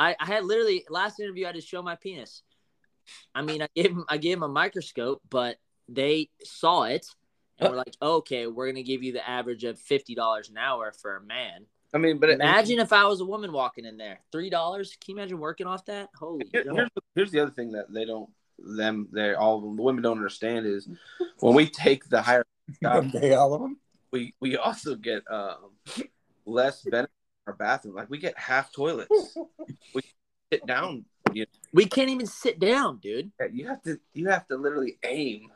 I, I had literally last interview I had to show my penis. I mean, I gave him I gave him a microscope, but they saw it and were like, "Okay, we're gonna give you the average of fifty dollars an hour for a man." I mean, but Imagine if I was a woman walking in there, three dollars. Can you imagine working off that? Holy, Here- here's, here's the other thing that they don't them they all the women don't understand is when we take the higher job, Okay, all of them. we we also get um, less benefit in our bathroom. Like we get half toilets. we sit down. You, we can't even sit down, dude. you have to you have to literally aim.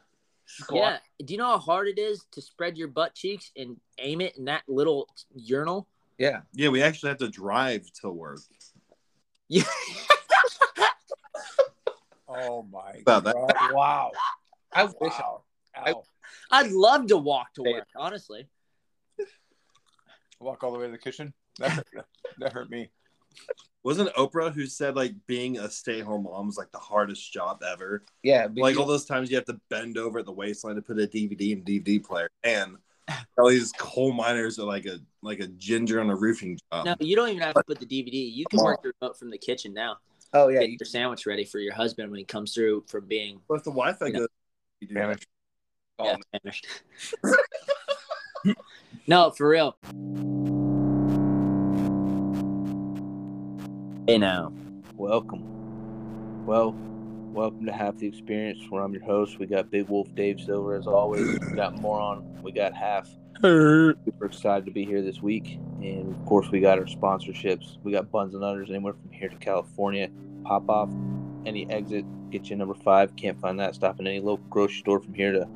Yeah. Do you know how hard it is to spread your butt cheeks and aim it in that little urinal? Yeah. Yeah, we actually have to drive to work. Yeah. Oh my About that. God. Wow. I wish Wow. I- Ow. I'd love to walk to work, honestly. Walk all the way to the kitchen. That hurt, that hurt me. Wasn't Oprah who said like being a stay-at-home mom was like the hardest job ever? yeah. but Like all those times you have to bend over at the waistline to put a DVD and DVD player, and all these coal miners are like a like a ginger on a roofing job. No, you don't even have to put the DVD. You can work your remote from the kitchen now. oh yeah. Get You, your sandwich ready for your husband when he comes through from being But if the Wi-Fi Yeah. goes, you do Damage. oh, yeah, famished. no, for real. Hey now. welcome. Well, welcome to Half the Experience, where I'm your host. We got Big Wolf Dave Silver as always. We got Moron. We got Half. Super excited to be here this week, and of course, we got our sponsorships. We got Buns and Utters anywhere from here to California. Pop off any exit, get you number five. Can't find that. Stop in any local grocery store from here to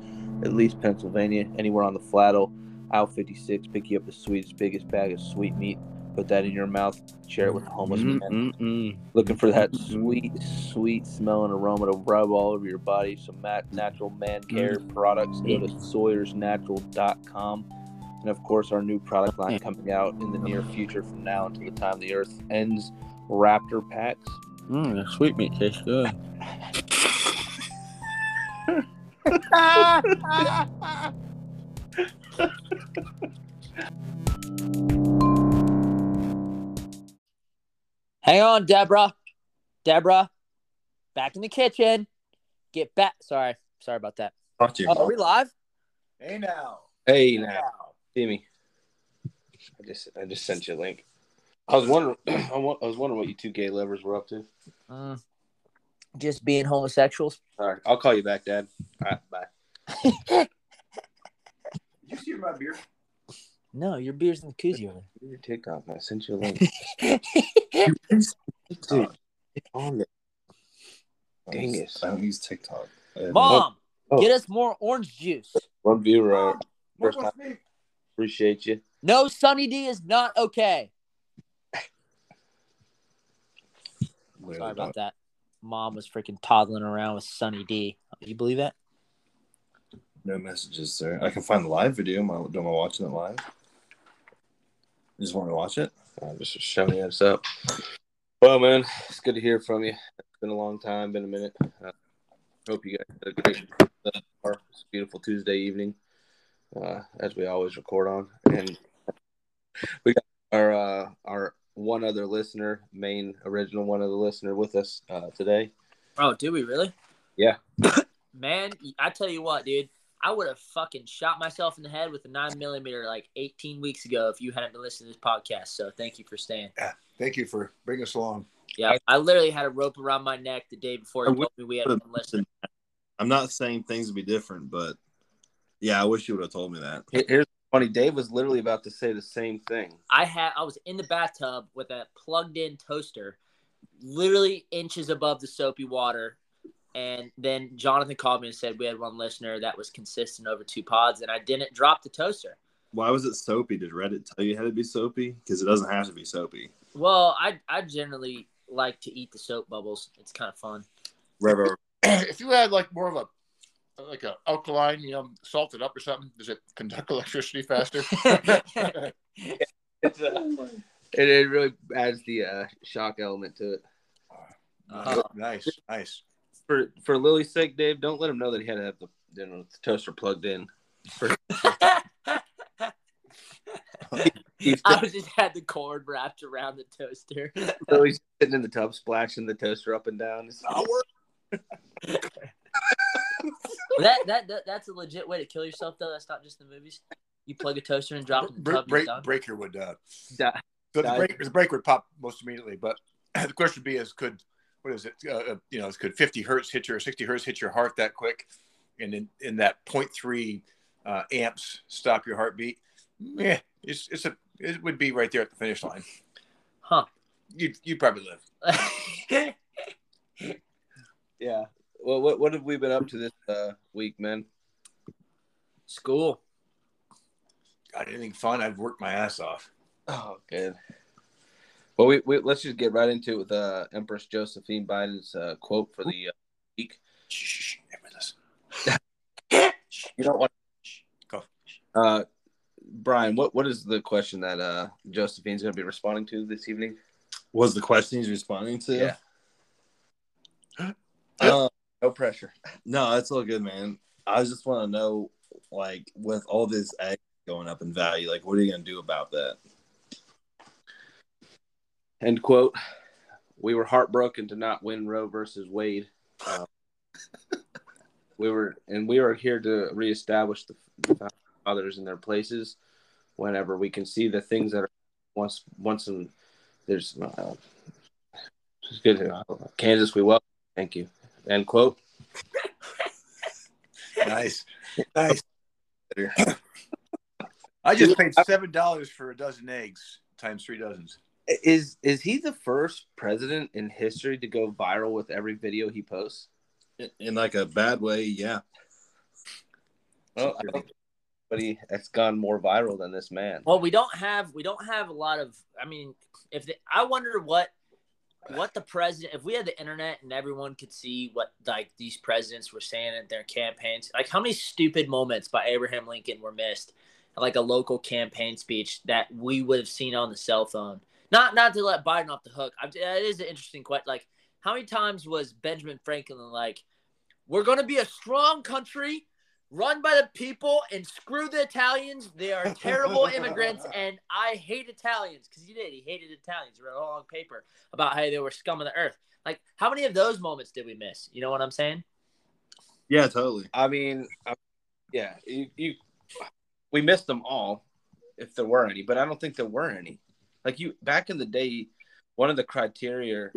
at least Pennsylvania. Anywhere on the Flatto, aisle 56. Pick you up the sweetest, biggest bag of sweet meat. Put that in your mouth. Share it with the homeless mm-hmm, man. Mm-mm-mm. Looking for that sweet, sweet smelling aroma to rub all over your body. Some mat- natural man care mm-hmm. products. Go to Sawyer'sNatural.com. And of course, our new product line coming out in the near future from now until the time the earth ends. Raptor packs. Mm, sweet meat tastes good. Hang on, Deborah. Deborah, back in the kitchen. Get back. Sorry, sorry about that. Talk to you. Oh, are we live? Hey now. Hey, Hey now, now. see me. I just, I just sent you a link. I was wondering, I was wondering what you two gay lovers were up to. Mm, just being homosexuals. All right, I'll call you back, Dad. All right, bye. Did you see my beer? No, your beer's in the koozie over Your TikTok. I sent you a link. there. Dude, get on it. Dingus. I don't use TikTok. Mom, Oh. get us more orange juice. One viewer. Uh, First with me. appreciate you. No, Sunny D is not okay. Sorry about that. Mom was freaking toddling around with Sunny D. You believe that? No messages, sir. I can find the live video. Am I, am I watching it live? You just want to watch it? Uh, just showing you what's up. Well, man, it's good to hear from you. It's been a long time, been a minute. Uh, hope you guys had a great uh, it's a beautiful Tuesday evening, uh, as we always record on. And we got our uh, our one other listener, main original one other listener with us uh, today. Oh, do we really? Yeah. Man, I tell you what, dude. I would have fucking shot myself in the head with a nine millimeter like 18 weeks ago if you hadn't been listening to this podcast. So thank you for staying. Yeah, thank you for bringing us along. Yeah, I literally had a rope around my neck the day before I you would- told me we had one listener. I'm not saying things would be different, but yeah, I wish you would have told me that. Here's funny. Dave was literally about to say the same thing. I had I was in the bathtub with a plugged in toaster, literally inches above the soapy water. And then Jonathan called me and said we had one listener that was consistent over two pods, and I didn't drop the toaster. Why was it soapy? Did Reddit tell you how to be soapy? Because it doesn't have to be soapy. Well, I I generally like to eat the soap bubbles. It's kind of fun. Revo, if you had like more of a like a alkaline, you know, salted up or something, does it conduct electricity faster? It's, uh, it, it really adds the uh, shock element to it. Uh, nice, nice. For for Lily's sake, Dave, don't let him know that he had to have the, you know, the toaster plugged in. For, He's I was just had the cord wrapped around the toaster. so he's sitting in the tub, splashing the toaster up and down. It's- that, that that that's a legit way to kill yourself though. That's not just the movies. You plug a toaster and drop it in the Break, tub. break, you're breaker would uh, Die. so the break the break would pop most immediately. But the question would be: Is could what is it? Uh, uh, you know, it's could 50 hertz hit your 60 hertz hit your heart that quick, and in, in that 0.3 uh, amps stop your heartbeat? Yeah, it's it's a it would be right there at the finish line. Huh. You you probably live. Yeah. Well, what what have we been up to this uh, week, man? School. Got anything fun? I've worked my ass off. Oh, good. Well, we, we let's just get right into it with uh, Empress Josephine Biden's uh, quote for the uh, week. Shh, shh, shh. You don't want. Go. Uh, Brian, what what is the question that uh, Josephine's going to be responding to this evening? Was the question he's responding to? Yeah. Uh, No pressure. no, that's all good, man. I just want to know, like, with all this egg going up in value, like, what are you gonna do about that? End quote. We were heartbroken to not win Roe versus Wade. Uh, we were, and we are here to reestablish the, the fathers in their places. Whenever we can see the things that are once, once in there's, uh, it's good. Uh, Kansas, we welcome. Thank you. End quote. Nice, nice. I just paid seven dollars for a dozen eggs times three dozens. Is is he the first president in history to go viral with every video he posts? In, in like a bad way, yeah. Well, I don't think anybody that's gone more viral than this man. Well, we don't have we don't have a lot of. I mean, if the, I wonder what what the president if we had the internet and everyone could see what like these presidents were saying in their campaigns, like how many stupid moments by Abraham Lincoln were missed, like a local campaign speech that we would have seen on the cell phone. Not not to let Biden off the hook. I, it is an interesting question. Like how many times was Benjamin Franklin like, "We're going to be a strong country." run by the people and screw the Italians. They are terrible immigrants, and I hate Italians because he did. He hated Italians. He wrote a long paper about how they were scum of the earth. Like, how many of those moments did we miss? You know what I'm saying? Yeah, totally. I mean, I, yeah, you, you we missed them all, if there were any, but I don't think there were any. Like you back in the day, one of the criteria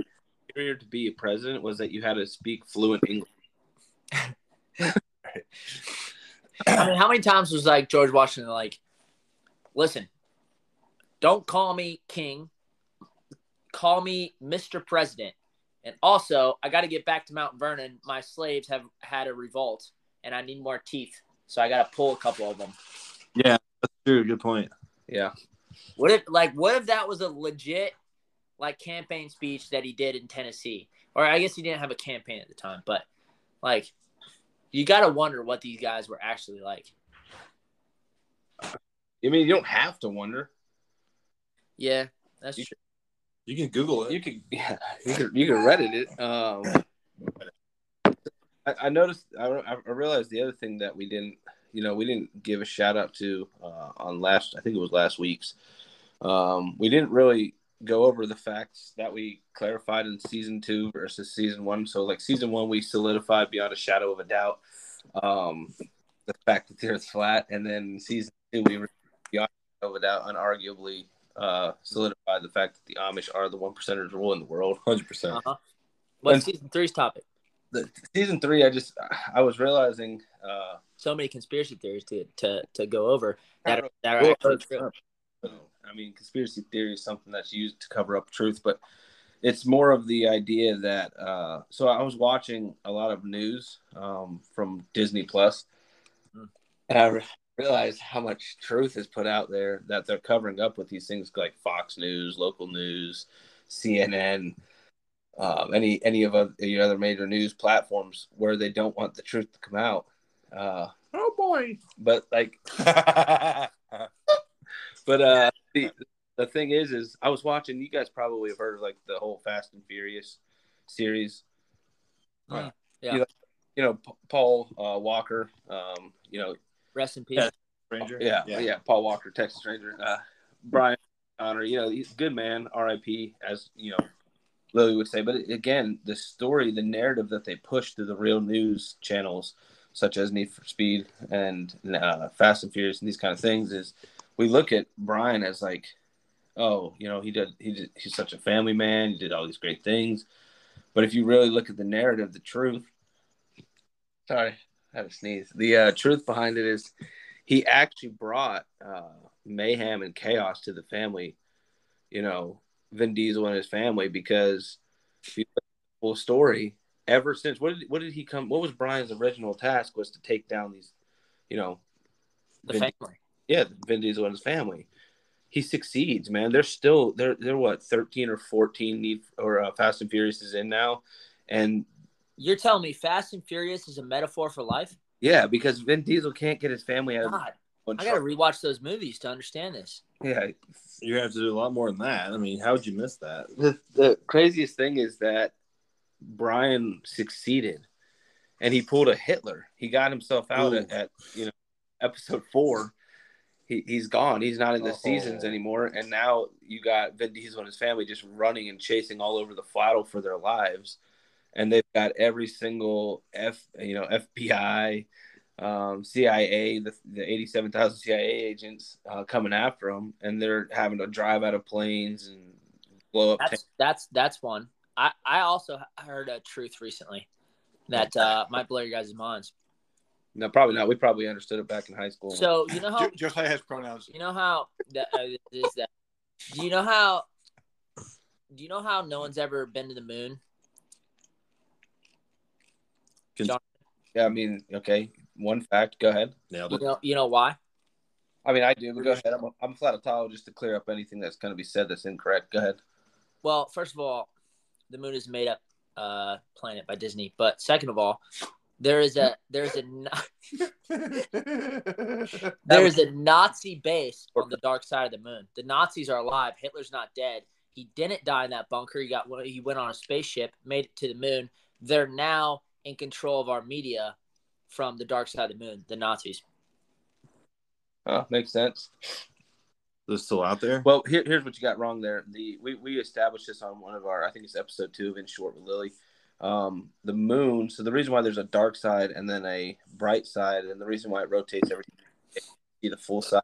criteria to be a president was that you had to speak fluent English. I mean, how many times was like George Washington like, listen, don't call me king, call me Mr. President. And also, I got to get back to Mount Vernon. My slaves have had a revolt, and I need more teeth, so I got to pull a couple of them. Yeah, that's true. Good point. Yeah, What if like what if that was a legit like campaign speech that he did in Tennessee? Or I guess he didn't have a campaign at the time, but like you got to wonder what these guys were actually like. I mean, you don't have to wonder. Yeah, that's You- true. You can Google it. You can yeah, you can you could Reddit it. Um, I, I noticed, I, I realized the other thing that we didn't, you know, we didn't give a shout out to uh, on last, I think it was last week's. Um, we didn't really go over the facts that we clarified in season two versus season one. So, like season one, we solidified beyond a shadow of a doubt um, the fact that the Earth's flat, and then season two, we were beyond a shadow of a doubt, unarguably uh, solidified the fact that the Amish are the one percenters rule in the world. Hundred percent. Uh-huh. What's And- season three's topic? The, season three, I just I was realizing. Uh, So many conspiracy theories to to, to go over that are, that are actually true. I mean, conspiracy theory is something that's used to cover up truth, but it's more of the idea that. Uh, so I was watching a lot of news um, from Disney Plus, Hmm. and I re- realized how much truth is put out there that they're covering up with these things like Fox News, local news, CNN, um, any any of other, any other major news platforms where they don't want the truth to come out. Uh, Oh boy. but like but uh the the thing is is I was watching you guys probably have heard of like the whole Fast and Furious series. Mm, yeah. You know, you know Paul uh, Walker, um, you know, Rest in peace. Yeah. Stranger. yeah, yeah, Paul Walker, Texas Ranger. Uh, Brian Connor, you know, he's a good man, R.I.P. As you know, Lily would say. But again, the story, the narrative that they push through the real news channels, such as Need for Speed and uh, Fast and Furious and these kind of things, is we look at Brian as like, oh, you know, he did, he did, he's such a family man. He did all these great things. But if you really look at the narrative, the truth, sorry, I had to sneeze. The uh, truth behind it is he actually brought uh, mayhem and chaos to the family, you know, Vin Diesel and his family, because the story, ever since what did what did he come? What was Brian's original task was to take down these, you know, The Vin- family. yeah, Vin Diesel and his family. He succeeds, man. They're still they're they're what thirteen or fourteen need or uh, Fast and Furious is in now, and You're telling me Fast and Furious is a metaphor for life? yeah, because Vin Diesel can't get his family out God, I got to rewatch those movies to understand this. yeah. You have to do a lot more than that. I mean, how would you miss that? The the craziest thing is that Brian succeeded, and he pulled a Hitler. He got himself out at, at you know episode four. He, he's gone. He's not in the Oh. seasons anymore. And now you got Vin Diesel and his family just running and chasing all over the flattle for their lives. And they've got every single F, you know, FBI, um, CIA, the, the 87,000 CIA agents uh, coming after them. And they're having to drive out of planes and blow up. That's that's that's one. I I also heard a truth recently that uh, might blow your guys' minds. no, probably not. We probably understood it back in high school. So you know how Jo- Josiah has pronouns. you know how that uh, is that. Do you know how? Do you know how no one's ever been to the moon? yeah, I mean, okay. One fact. Go ahead. Nailed You know you know why? I mean, I do, but go ahead. I'm a, I'm a flatologist to just to clear up anything that's going to be said that's incorrect. Go ahead. Well, first of all, the moon is a made up uh, planet by Disney. But second of all, there is a there's a there is a Nazi base on the dark side of the moon. The Nazis are alive. Hitler's not dead. He didn't die in that bunker. He got he went on a spaceship, made it to the moon. They're now in control of our media from the dark side of the moon. The Nazis. Oh, makes sense. They're still out there. Well, here, here's what you got wrong there. The we, we established this on one of our, I think it's episode two of In Short with Lily. Um, the moon. So the reason why there's a dark side and then a bright side, and the reason why it rotates every see the full side,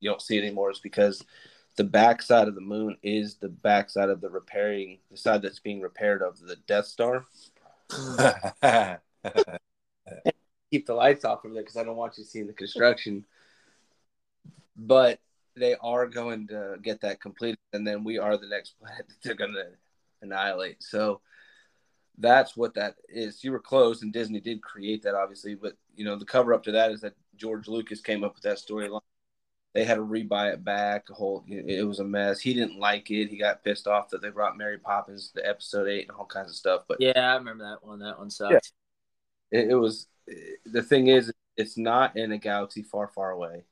you don't see it anymore, is because the back side of the moon is the back side of the repairing, the side that's being repaired of the Death Star. keep the lights off over there because I don't want you seeing the construction. But they are going to get that completed, and then we are the next planet that they're going to annihilate. So that's what that is. You were close, and Disney did create that, obviously. But you know, the cover up to that is that George Lucas came up with that storyline. They had to rebuy it back. A whole, it was a mess. He didn't like it. He got pissed off that they brought Mary Poppins to episode eight and all kinds of stuff. But Yeah, I remember that one. That one sucked. it, it was the thing is it's not in a galaxy far far away.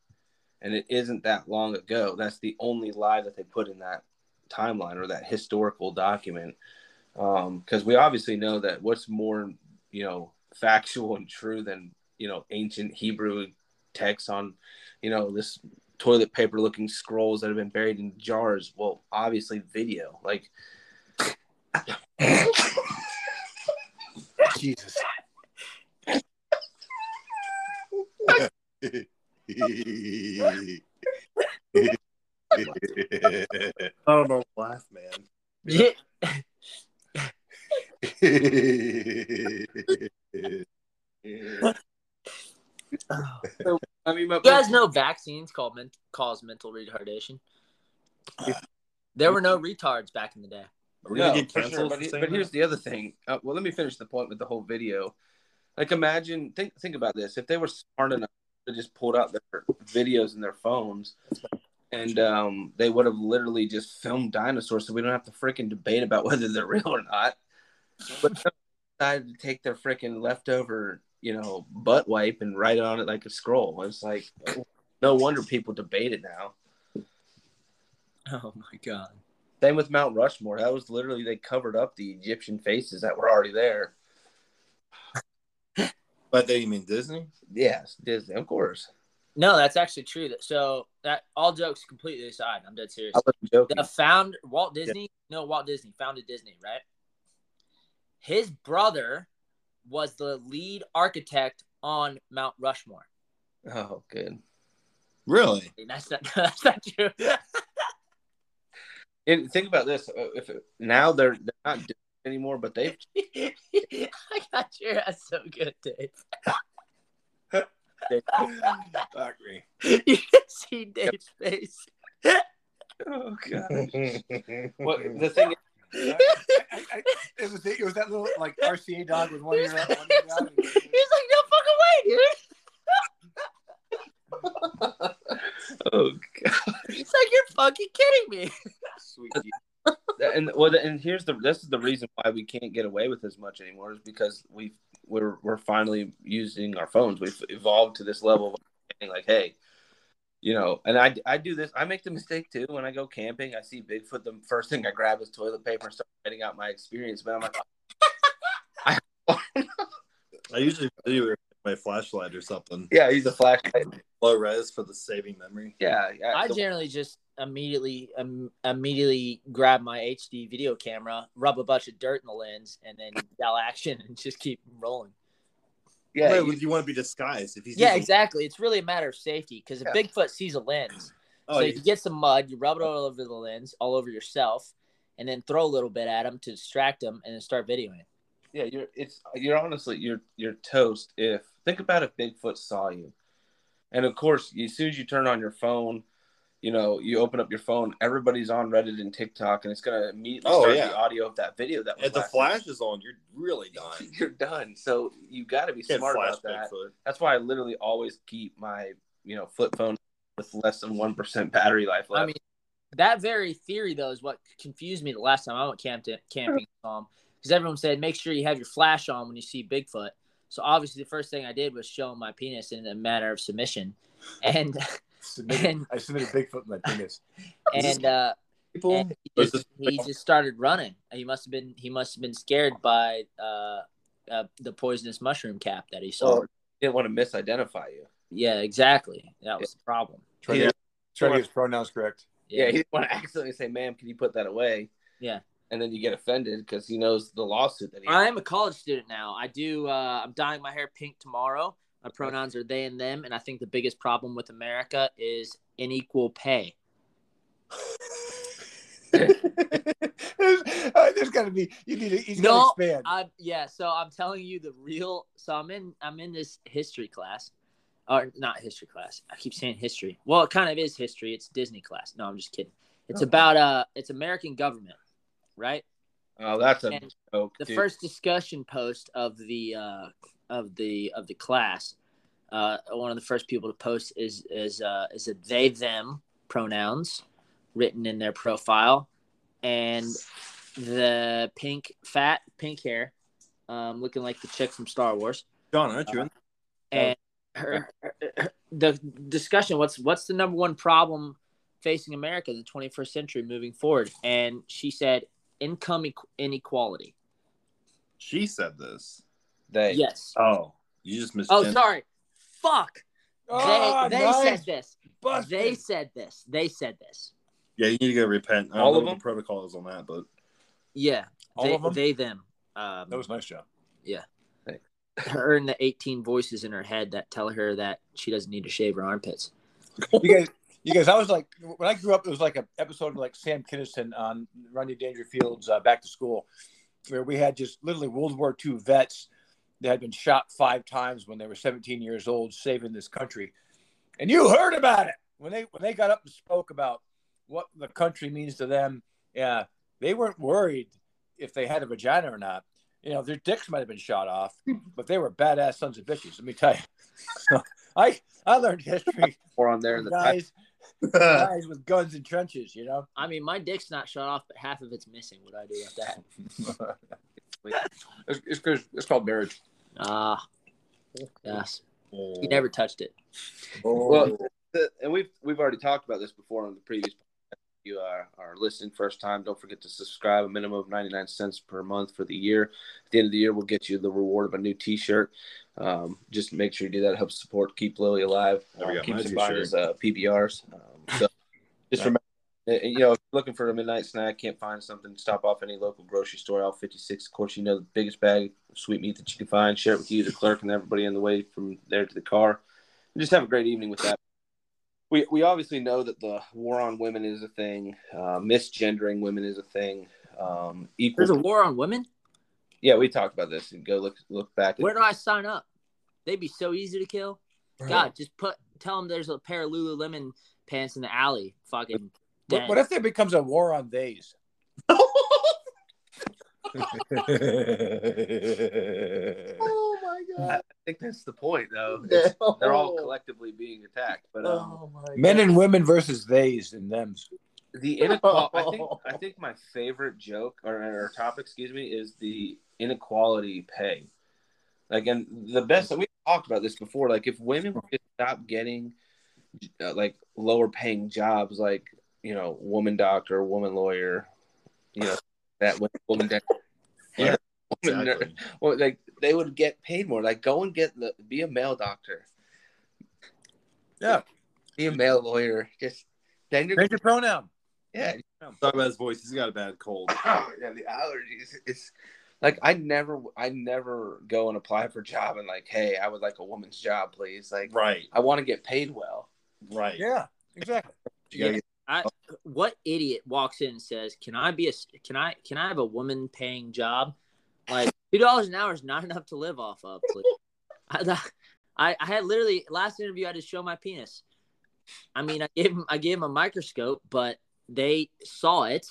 And it isn't that long ago. That's the only lie that they put in that timeline or that historical document. Um, because we obviously know that what's more you know factual and true than you know ancient hebrew texts on you know this toilet paper looking scrolls that have been buried in jars. Well obviously video like Jesus. I don't know. Laugh, man. Yeah. so, i mean but, You guys know vaccines called men- cause mental retardation. There were no retards back in the day. Are we gonna get canceled? sure, But, saying but here's the other thing. Uh, well, let me finish the point with the whole video. Like, imagine, think, think about this. If they were smart enough to just pulled out their videos and their phones, and um, they would have literally just filmed dinosaurs, so we don't have to freaking debate about whether they're real or not. But they decided to take their freaking leftover, you know, butt wipe and write on it like a scroll. It's like, no wonder people debate it now. Oh my god. Same with Mount Rushmore. That was literally they covered up the Egyptian faces that were already there. But they you mean Disney? Yes, Disney, of course. No, that's actually true. So that all jokes completely aside, I'm dead serious. I wasn't joking. The found Walt Disney, no Walt Disney founded Disney, right? His brother was the lead architect on Mount Rushmore. Oh, good. Really? That's not that's not true. And think about this: uh, if it, now they're they're not doing it anymore, but they've I got your ass so good, Dave. I agree. You can see Dave's face. oh god. Well, the thing is, I, I, I, it was it was that little like RCA dog with one ear up, one ear down. He's like, no fucking way, dude. oh god, It's like you're fucking kidding me. sweet. And well, and here's the this is the reason why we can't get away with as much anymore is because we we're we're finally using our phones. We've evolved to this level of understanding, like, hey, you know, and I I do this. I make the mistake too when I go camping. I see Bigfoot. The first thing I grab is toilet paper and start writing out my experience. But I'm like, I usually do it my flashlight or something. yeah, he's a flashlight. Low res for the saving memory. Yeah, yeah. I the- generally just immediately um, immediately grab my HD video camera, rub a bunch of dirt in the lens, and then yell action and just keep rolling. yeah, Wait, you- would you want to be disguised if he's Yeah, using- exactly. It's really a matter of safety because if Yeah. Bigfoot sees a lens, Oh, so you- you get some mud, you rub it all over the lens, all over yourself, and then throw a little bit at him to distract him, and then start videoing. yeah, you're it's you're honestly you're you're toast if think about if Bigfoot saw you. And of course, as soon as you turn on your phone, you know, you open up your phone, everybody's on Reddit and TikTok, and it's gonna immediately Oh, start yeah. the audio of that video that was if the last flash is on, you're really done. You're done. So you got to be Can't smart about that. Bigfoot. That's why I literally always keep my you know flip phone with less than one percent battery life left. I mean, that very theory though is what confused me the last time I went camping camping because everyone said make sure you have your flash on when you see Bigfoot. So obviously the first thing I did was show my penis in a manner of submission, and Submitted, And- I submitted Bigfoot in my penis. and uh, People, and he just, he just started running. He must have been he must have been scared by uh, uh, the poisonous mushroom cap that he saw. Well, didn't want to misidentify you. yeah, exactly. That was the problem. Trying, Yeah. to, trying to get his pronouns correct. Yeah, he didn't want to accidentally say, "Ma'am, can you put that away?" Yeah. and then you get offended because he knows the lawsuit that he. I am a college student now. I do. Uh, I'm dyeing my hair pink tomorrow. My pronouns are they and them, and I think the biggest problem with America is unequal pay. Uh, there's got to be. You need to. He's No, got to expand. I yeah. So I'm telling you the real. So I'm in. I'm in this history class, or not history class. I keep saying history. Well, it kind of is history. It's Disney class. No, I'm just kidding. It's about uh, it's American government, right? oh, that's a And joke. the dude. first discussion post of the uh, of the of the class uh, one of the first people to post is is uh, is a they them pronouns written in their profile. And the pink fat pink hair um, looking like the chick from star wars. John, aren't you in? and her, her- her- the discussion what's what's the number one problem facing america in the 21st century moving forward? And she said income inequality. She said this. They. yes Oh, you just missed. Oh, sorry. Fuck. Oh, they they nice. said this. Busted. They said this. They said this. Yeah, you need to go repent. I don't All know of what them? the protocol is on that, but Yeah. All they, of them? they them. Um, That was nice job. Yeah. her and the 18 voices in her head that tell her that she doesn't need to shave her armpits. You guys, you guys. I was like, when I grew up, it was like an episode of like Sam Kinison on Rodney Dangerfield's uh, Back to School, where we had just literally World War II vets that had been shot five times when they were 17 years old, saving this country. And you heard about it when they when they got up and spoke about what the country means to them. Yeah, they weren't worried if they had a vagina or not. You know, their dicks might have been shot off, but they were badass sons of bitches. Let me tell you. So I I learned history Or on there in the guys guys with guns and trenches, you know. I mean, my dick's not shot off, but half of it's missing. What do I do with that? It's, it's, 'cause it's called marriage. Ah, yes. Oh. He never touched it. Well, and we've we've already talked about this before on the previous. podcast. you are, are listening first time, don't forget to subscribe. A minimum of 99 cents per month for the year. At the end of the year, we'll get you the reward of a new t shirt. Um, just make sure you do that. It helps support Keep Lily alive. There we keeps him buying his uh, PBRs. Um, so just remember, you know, if you're looking for a midnight snack, can't find something, stop off any local grocery store, L 56. Of course, you know the biggest bag of sweet meat that you can find. Share it with you, the clerk, and everybody on the way from there to the car. And just have a great evening with that. We, we obviously know that the war on women is a thing. Uh, misgendering women is a thing. Um, equal, There's a war on women. yeah, we talked about this. And go look look back. At, Where do I sign up? They'd be so easy to kill. God, just put tell them there's a pair of Lululemon pants in the alley. Fucking What, what if there becomes a war on days? oh my god! I think that's the point, though. It's- They're all collectively being attacked, but um, Oh my Men and women versus theys and them's. the inequality. I think I think my favorite joke or, or topic, excuse me, is the inequality pay. Like, and the best that we talked about this before. Like, if women would stop getting uh, like lower paying jobs, like you know, woman doctor, woman lawyer, you know, that wo- woman, that, Yeah, woman exactly. well, like they would get paid more. Like, go and get the be a male doctor. Yeah. be a male lawyer. Just then you're Change your pronoun. yeah. Talk about his voice. He's got a bad cold. yeah, the allergies. It's like I never, I never go and apply for a job and like, hey, I would like a woman's job, please. Like, Right, I want to get paid well. right. Yeah, exactly. You gotta Yeah. I, what idiot walks in and says, "Can I be a can I can I have a woman paying job?" Like two dollars an hour is not enough to live off of. I, I I had literally last interview I had to show my penis. I mean, I gave him I gave him a microscope, but they saw it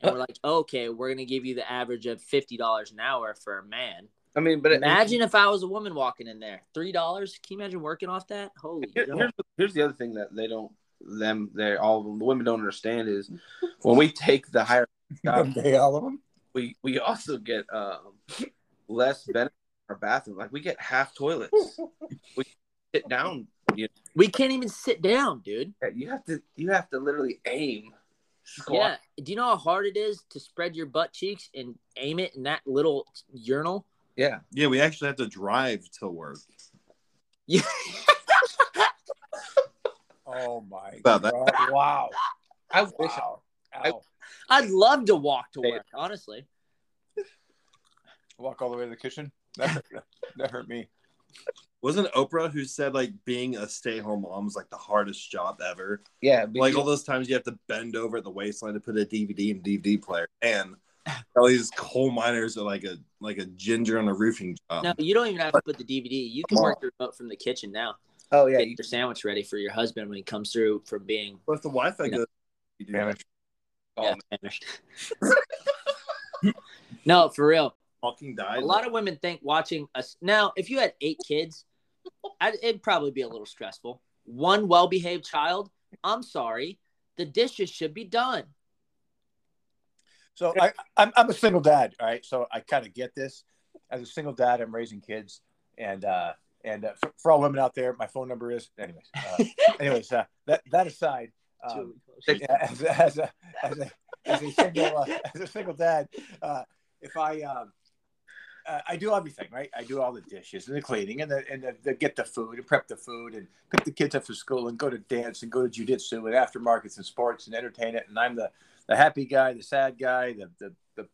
and were like, "Okay, we're gonna give you the average of fifty dollars an hour for a man." I mean, but Imagine if I was a woman walking in there, three dollars. Can you imagine working off that? Holy, Here- here's, here's the other thing that they don't, them, they all of them, the women don't understand is when we take the higher job, They all of them. we we also get um, less benefit in our bathroom. Like we get half toilets. we sit down. You, we can't even sit down, dude. you have to you have to literally aim. Yeah. Do you know how hard it is to spread your butt cheeks and aim it in that little urinal? Yeah. Yeah, we actually have to drive to work. Yeah. Oh my About that. God. Wow. I wish Wow. I, I'd love to walk to work, honestly. Walk all the way to the kitchen. That hurt, that hurt me. Wasn't Oprah who said like being a stay-at-home mom is like the hardest job ever? Yeah, but Like all those times you have to bend over at the waistline to put a DVD and DVD player, and all these coal miners are like a like a ginger on a roofing job. No, you don't even have to put the DVD. You can work the remote from the kitchen now. Oh yeah, Get you, your sandwich ready for your husband when he comes through from being But the Wi-Fi No. goes, you do Damage. oh, yeah, Spanish. no, for real. fucking died. A lot of women think watching us now. If you had eight kids, I'd, it'd probably be a little stressful. One well-behaved child. I'm sorry, the dishes should be done. So I, I'm, I'm a single dad, all right. So I kind of get this. As a single dad, I'm raising kids, and uh, and uh, for, for all women out there, my phone number is. Anyways, uh, anyways, uh, that that aside, um, as, as a as a as a single uh, as a single dad, uh, if I um, uh, I do everything right. I do all the dishes and the cleaning and the and the, the get the food and prep the food and pick the kids up for school and go to dance and go to jujitsu and aftermarkets and sports and entertain it. And I'm the the happy guy, the sad guy, the the, the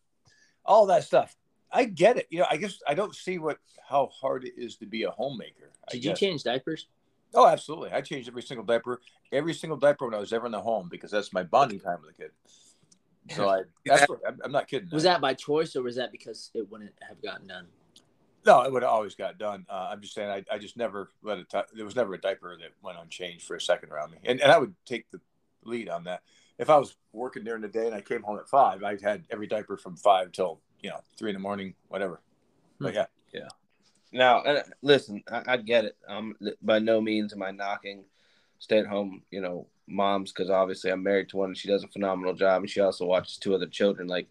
all that stuff. I get it. You know, I guess I don't see what how hard it is to be a homemaker. Did you change diapers? Oh, absolutely. I changed every single diaper, every single diaper when I was ever in the home because that's my bonding time with the kid. So I, that's what, I'm, I'm not kidding. Was that by choice or was that because it wouldn't have gotten done? No, it would have always got done. Uh, I'm just saying, I, I just never let it. T- there was never a diaper that went unchanged for a second around me, and and I would take the lead on that. If I was working during the day and I came home at five, I had every diaper from five till you know three in the morning, whatever. But yeah, yeah. Now, uh, listen, I, I get it. Um, th- by no means am I knocking stay-at-home, you know, moms because obviously I'm married to one and she does a phenomenal job, and she also watches two other children. Like,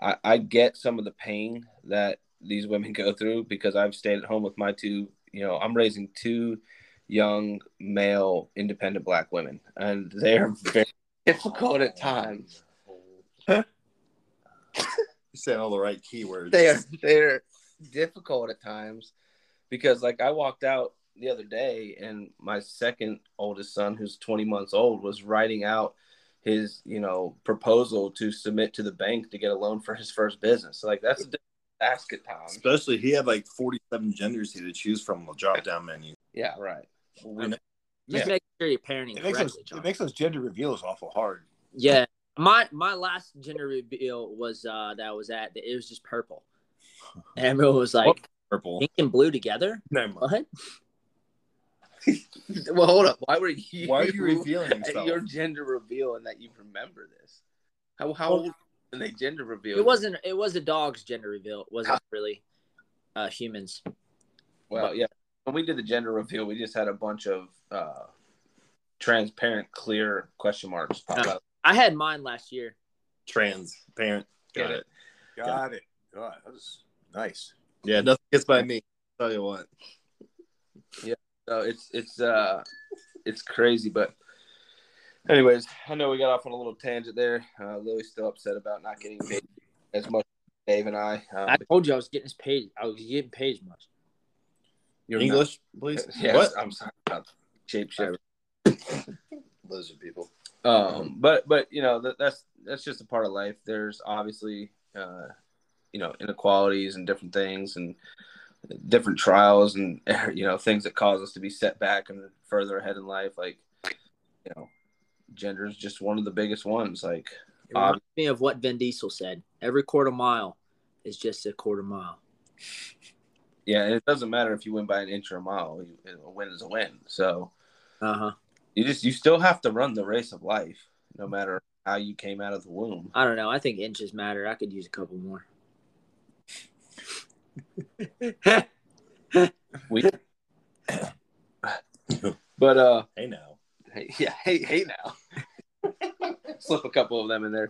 I, I get some of the pain that these women go through because I've stayed at home with my two. You know, I'm raising two young male independent black women, and they're very difficult at times. You're saying all the right keywords. They are they're difficult at times because like I walked out the other day and my second oldest son who's 20 months old was writing out his you know proposal to submit to the bank to get a loan for his first business so like that's a different task at times Especially he had like 47 genders he had to choose from the drop down menu. yeah right I know. Just Yeah. make sure you're parenting It makes those it makes those gender reveals awful hard. Yeah. My my last gender reveal was uh that I was at it was just purple. And everyone was like Purple. pink and blue together? Never mind. What? well hold up why were you Why are you revealing yourself? your gender reveal and that you remember this how how Well- old when they gender reveal It wasn't it was a dog's gender reveal. It wasn't really uh humans. Well, yeah. When we did the gender reveal, we just had a bunch of uh, transparent, clear question marks pop Oh. up. I had mine last year. Transparent. Get Got it? it. Got it. God, that was nice. Yeah, nothing gets by me. tell you what. Yeah. So it's it's uh it's crazy, but anyways, I know we got off on a little tangent there. Uh, Lily's still upset about not getting paid as much as Dave and I. Um, I told you I was getting his paid. I was getting paid as much. you're not- English, please. Yes, What? I'm sorry about shape shift. Lizard people. Um, but but you know that, that's that's just a part of life. There's obviously uh, you know inequalities and different things and different trials and you know things that cause us to be set back and further ahead in life. Like you know, gender is just one of the biggest ones. Like It reminds me of what Vin Diesel said. Every quarter mile is just a quarter mile. yeah, and it doesn't matter if you win by an inch or a mile. You, a win is a win. So Uh huh. You just you still have to run the race of life, no matter how you came out of the womb. I don't know. I think inches matter. I could use a couple more. We, but uh. Hey now. Hey, yeah, hey, hey now. Slip a couple of them in there.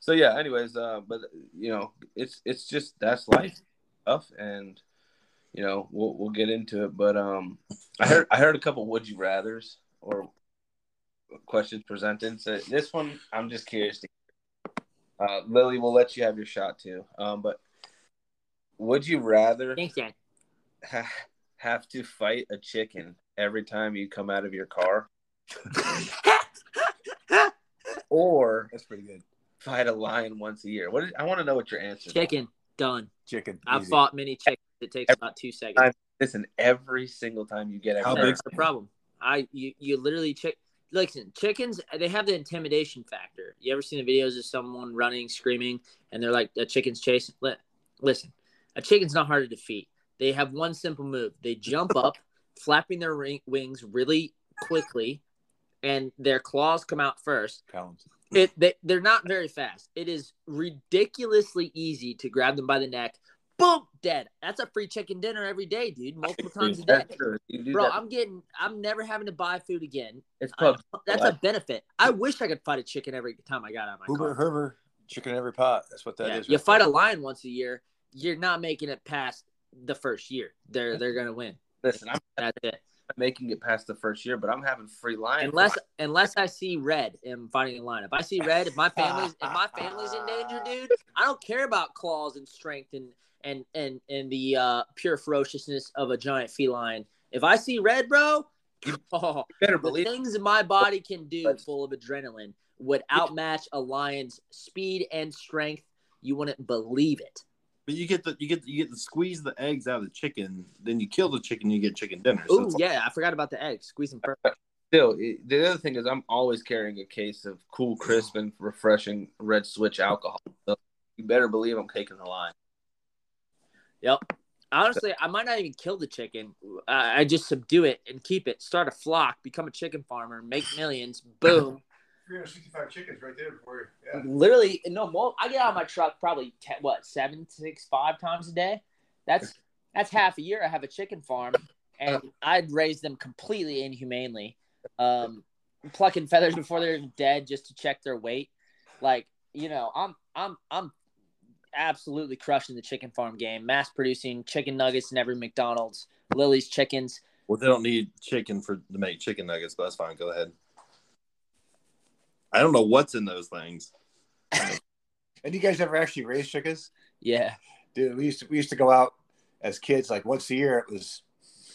So yeah, anyways, uh, but you know, it's it's just that's life stuff, and you know, we'll we'll get into it. But um, I heard I heard a couple would you rather's or questions presented. So this one, I'm just curious to. Uh, Lily, we'll let you have your shot too. Um, but would you rather Thanks, Dan. ha- have to fight a chicken every time you come out of your car or That's pretty good. fight a lion once a year what is, i want to know what your answer is. Chicken done. Chicken. I've easy. fought many chickens. It takes about two seconds. listen every single time you get out How big's the problem. I you you literally check. Listen, chickens they have the intimidation factor. You ever seen the videos of someone running, screaming, and they're like a chicken's chasing? Li- Listen, a chicken's not hard to defeat. They have one simple move. They jump up, flapping their ring, wings really quickly, and their claws come out first. Pounds. It they, they're not very fast. It is ridiculously easy to grab them by the neck. Boom, dead. That's a free chicken dinner every day, dude. Multiple times a day. That's true. You do Bro, that. I'm getting. I'm never having to buy food again. it's I- pub that's a benefit. I wish I could fight a chicken every time I got out of my Hoover, car. Herver, chicken in every pot. That's what that is. Yeah, you right fight there. a lion once a year. You're not making it past the first year. They're they're gonna win. listen i'm That's it. making it past the first year but i'm having free lion Unless unless I see red and I'm fighting a lion. If I see red, if my family's if my family's in danger, dude, I don't care about claws and strength and and and and the uh, pure ferociousness of a giant feline. If I see red, bro, oh, you better the believe things that my body can do full of adrenaline would outmatch a lion's speed and strength. You wouldn't believe it. But you get the you get you get to squeeze the eggs out of the chicken, then you kill the chicken, you get chicken dinner. So Oh it's yeah, I forgot about the eggs. Squeeze them first. still it- the other thing is i'm always carrying a case of cool crisp and refreshing red switch alcohol so you better believe i'm taking the line Yep. Honestly, I might not even kill the chicken. I I just subdue it and keep it. Start a flock, become a chicken farmer, make millions. Boom. 365 chickens right there before you. Yeah. Literally, no more. I get out of my truck probably ten, what seven, six, five times a day. That's that's half a year. I have a chicken farm, and I'd raise them completely inhumanely, um, plucking feathers before they're dead just to check their weight. Like you know, I'm I'm I'm absolutely crushing the chicken farm game. Mass producing chicken nuggets in every McDonald's. Lily's chickens. well, they don't need chicken for to make chicken nuggets, but that's fine. Go ahead. I don't know what's in those things. And you guys ever actually raise chickens? Yeah. Dude, we used to we used to go out as kids like once a year. It was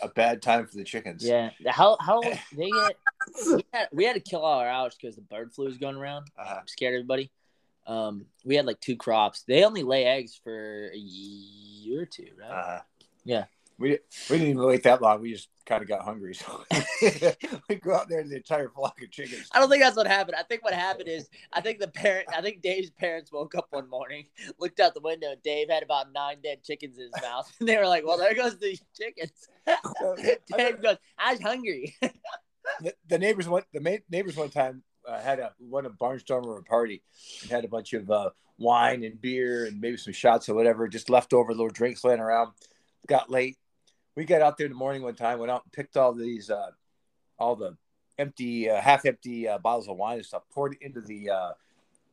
a bad time for the chickens. Yeah. How how they get? We had, we had to kill all our owls because the bird flu was going around. Uh, Scared everybody. Um, we had like two crops. They only lay eggs for a year or two, right? uh, Yeah. We we didn't even wait that long. We just kind of got hungry, so we go out there and the entire flock of chickens. I don't think that's what happened. I think what happened is I think the parent I think Dave's parents woke up one morning, looked out the window, and Dave had about nine dead chickens in his mouth. And they were like, Well, there goes the chickens. Dave goes, I was hungry. the, the neighbors one the neighbors one time uh, had a one of barnstormer a party and had a bunch of uh, wine and beer and maybe some shots or whatever just leftover little drinks laying around. Got late. We got out there in the morning one time went out and picked all these uh, all the empty uh, half empty uh, bottles of wine and stuff poured it into the uh,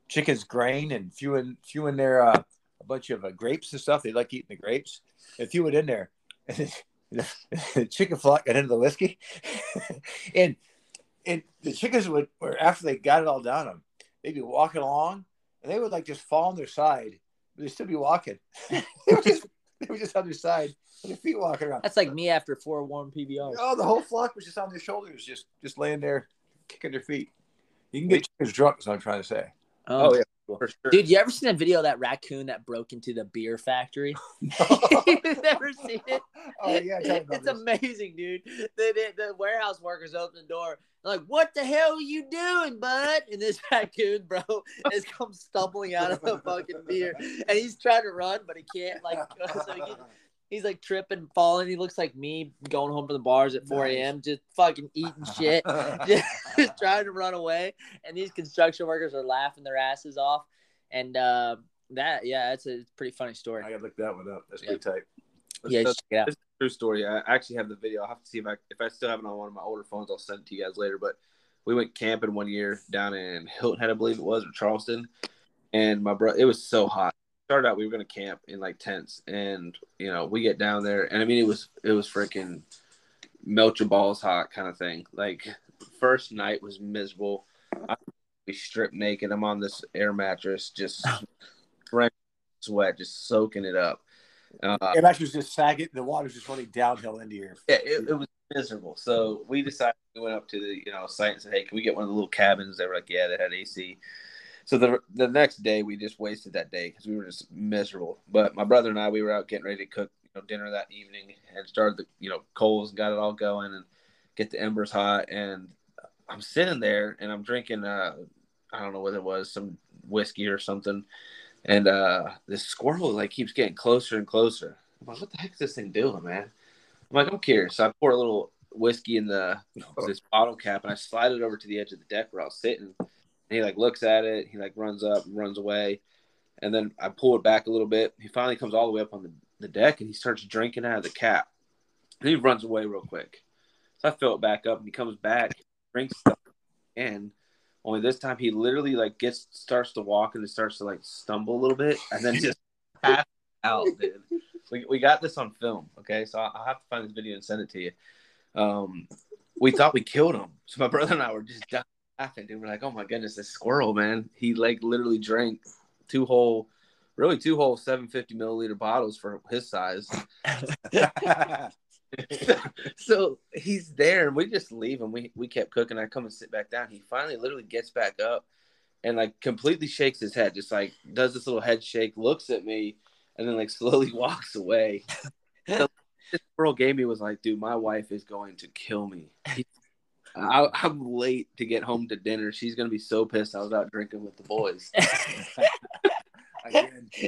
chicken's grain and threw in threw in there uh, a bunch of uh, grapes and stuff. They like eating the grapes. And threw it in there. And the chicken flock got into the whiskey. And and the chickens would or after they got it all down them they'd be walking along and they would like just fall on their side but they'd still be walking. They were just they were just on their side with their feet walking around. That's like me after four warm PBRs. oh the whole flock was just on their shoulders just just laying there kicking their feet. You can get chickens drunk is what i'm trying to say Um, Oh, yeah, for sure. Dude, you ever seen that video of that raccoon that broke into the beer factory? You've never seen it? oh yeah tell me about it's this. amazing, dude. The, the, the warehouse workers open the door. They're like, what the hell are you doing, bud? And this raccoon, bro, has come stumbling out of the fucking beer. And he's trying to run, but he can't. Like, so he he's like tripping, falling. He looks like me going home from the bars at 4 a.m., just fucking eating shit, just trying to run away. And these construction workers are laughing their asses off. And uh, that, yeah, it's a pretty funny story. i gotta look that one up that's Yeah. pretty tight Yeah, That's- check it out. This a true story. I actually have the video. I'll have to see if I if I still have it on one of my older phones. I'll send it to you guys later. But we went camping one year down in Hilton Head, I believe it was, or Charleston. And my brother, it was so hot. Started out, we were gonna camp in like tents, and you know, we get down there, and I mean, it was it was freaking melt your balls hot kind of thing. Like first night was miserable. I, we stripped naked. I'm on this air mattress, just drenched sweat, just soaking it up. Uh, and actually was just sagging the water's just running downhill into your yeah, it, it was miserable. So we decided we went up to the you know site and said, "Hey, can we get one of the little cabins?" They were like, "Yeah, they had AC." So the the next day we just wasted that day because we were just miserable. But my brother and I we were out getting ready to cook you know, dinner that evening and started the you know coals and got it all going and get the embers hot. And I'm sitting there and I'm drinking uh I don't know what it was some whiskey or something. And uh this squirrel like keeps getting closer and closer. I'm like, what the heck is this thing doing, man? I'm like, I'm curious. So I pour a little whiskey in the this bottle cap and I slide it over to the edge of the deck where I was sitting. And he like looks at it. He like runs up and runs away. And then I pull it back a little bit. He finally comes all the way up on the, the deck and he starts drinking out of the cap. And he runs away real quick. So I fill it back up and he comes back, drinks stuff again. Only this time he literally like gets starts to walk and it starts to like stumble a little bit and then just pass out, dude. We, we got this on film, okay? So I'll have to find this video and send it to you. Um, we thought we killed him. So my brother and I were just dying laughing, dude. We're like, oh my goodness, this squirrel, man. He like literally drank two whole, really two whole 750 milliliter bottles for his size. so he's there and we just leave him. We we kept cooking. I come and sit back down. He finally literally gets back up and like completely shakes his head, just like does this little head shake, looks at me, and then like slowly walks away. So, this girl gave me was like, dude, my wife is going to kill me. I, I'm late to get home to dinner. She's gonna be so pissed I was out drinking with the boys.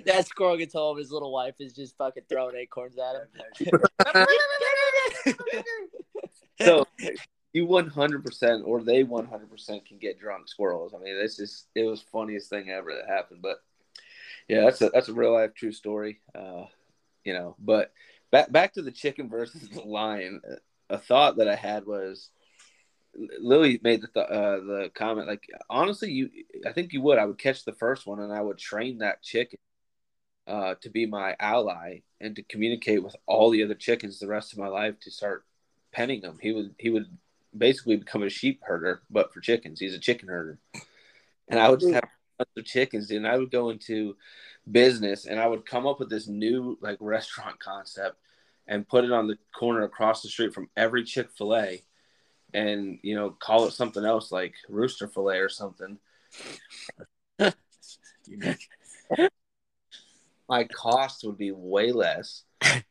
That squirrel gets home, his little wife is just fucking throwing acorns at him. so you 100% or they 100% can get drunk squirrels. I mean, this is it was funniest thing ever that happened. But yeah, that's a that's a real life true story. Uh, you know, but back back to the chicken versus the lion. A thought that I had was Lily made the th- uh, the comment like honestly, you I think you would. I would catch the first one and I would train that chicken uh, to be my ally and to communicate with all the other chickens the rest of my life to start penning them. He would he would basically become a sheep herder, but for chickens. He's a chicken herder. and I would just have of chickens. And I would go into business, and I would come up with this new like restaurant concept, and put it on the corner across the street from every Chick Fil A, and you know call it something else like Rooster Filet or something. My cost would be way less.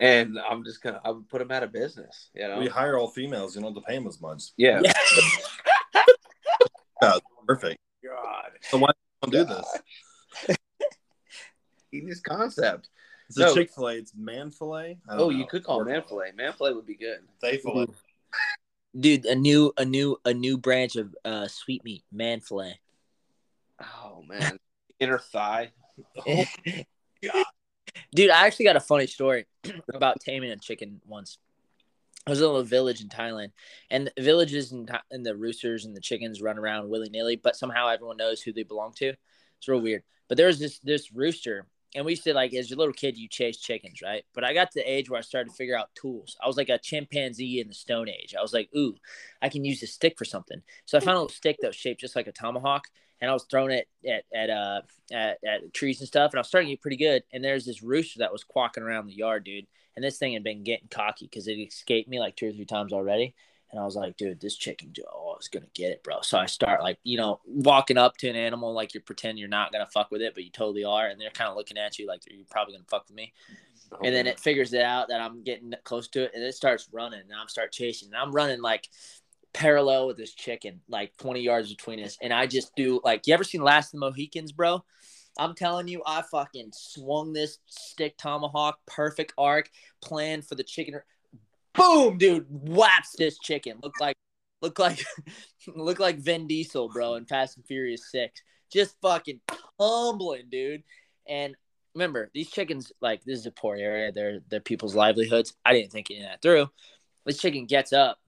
And I'm just gonna I would put them out of business, you know. We hire all females. You don't have to pay them as much. Yeah. Yeah, perfect. God. So why don't do this? Genius concept. It's No. a Chick Fil A. It's man fillet. I don't Oh, you could call it man fillet. Man fillet would be good. They fillet. Dude, a new a new a new branch of uh sweet meat, man fillet. Oh man, inner thigh. Dude, I actually got a funny story about taming a chicken once. I was in a little village in Thailand, and the villages and, and the roosters and the chickens run around willy nilly, but somehow everyone knows who they belong to. It's real weird. But there was this this rooster, and we used to like as a little kid, you chase chickens, right? But I got to the age where I started to figure out tools. I was like a chimpanzee in the Stone Age. I was like, ooh, I can use this stick for something. So I found a little stick that was shaped just like a tomahawk, and I was throwing it at at uh at, at trees and stuff, and I was starting to get pretty good. And there's this rooster that was quacking around the yard, dude. And this thing had been getting cocky because it escaped me like two or three times already. And I was like, dude, this chicken, oh, it's gonna get it, bro. So I start like, you know, walking up to an animal like you're pretend you're not gonna fuck with it, but you totally are, and they're kind of looking at you like you're probably gonna fuck with me. And then it figures it out that I'm getting close to it, and it starts running, and I'm start chasing, and I'm running like parallel with this chicken, like 20 yards between us, and I just do like, you ever seen Last of the Mohicans, bro? I'm telling you, I fucking swung this stick tomahawk, perfect arc, planned for the chicken. Boom, dude, whaps this chicken. Look like, look like, look like Vin Diesel, bro, in Fast and Furious Six. Just fucking humbling, dude. And remember, these chickens, like, this is a poor area. They're they're people's livelihoods. I didn't think any of that through. This chicken gets up,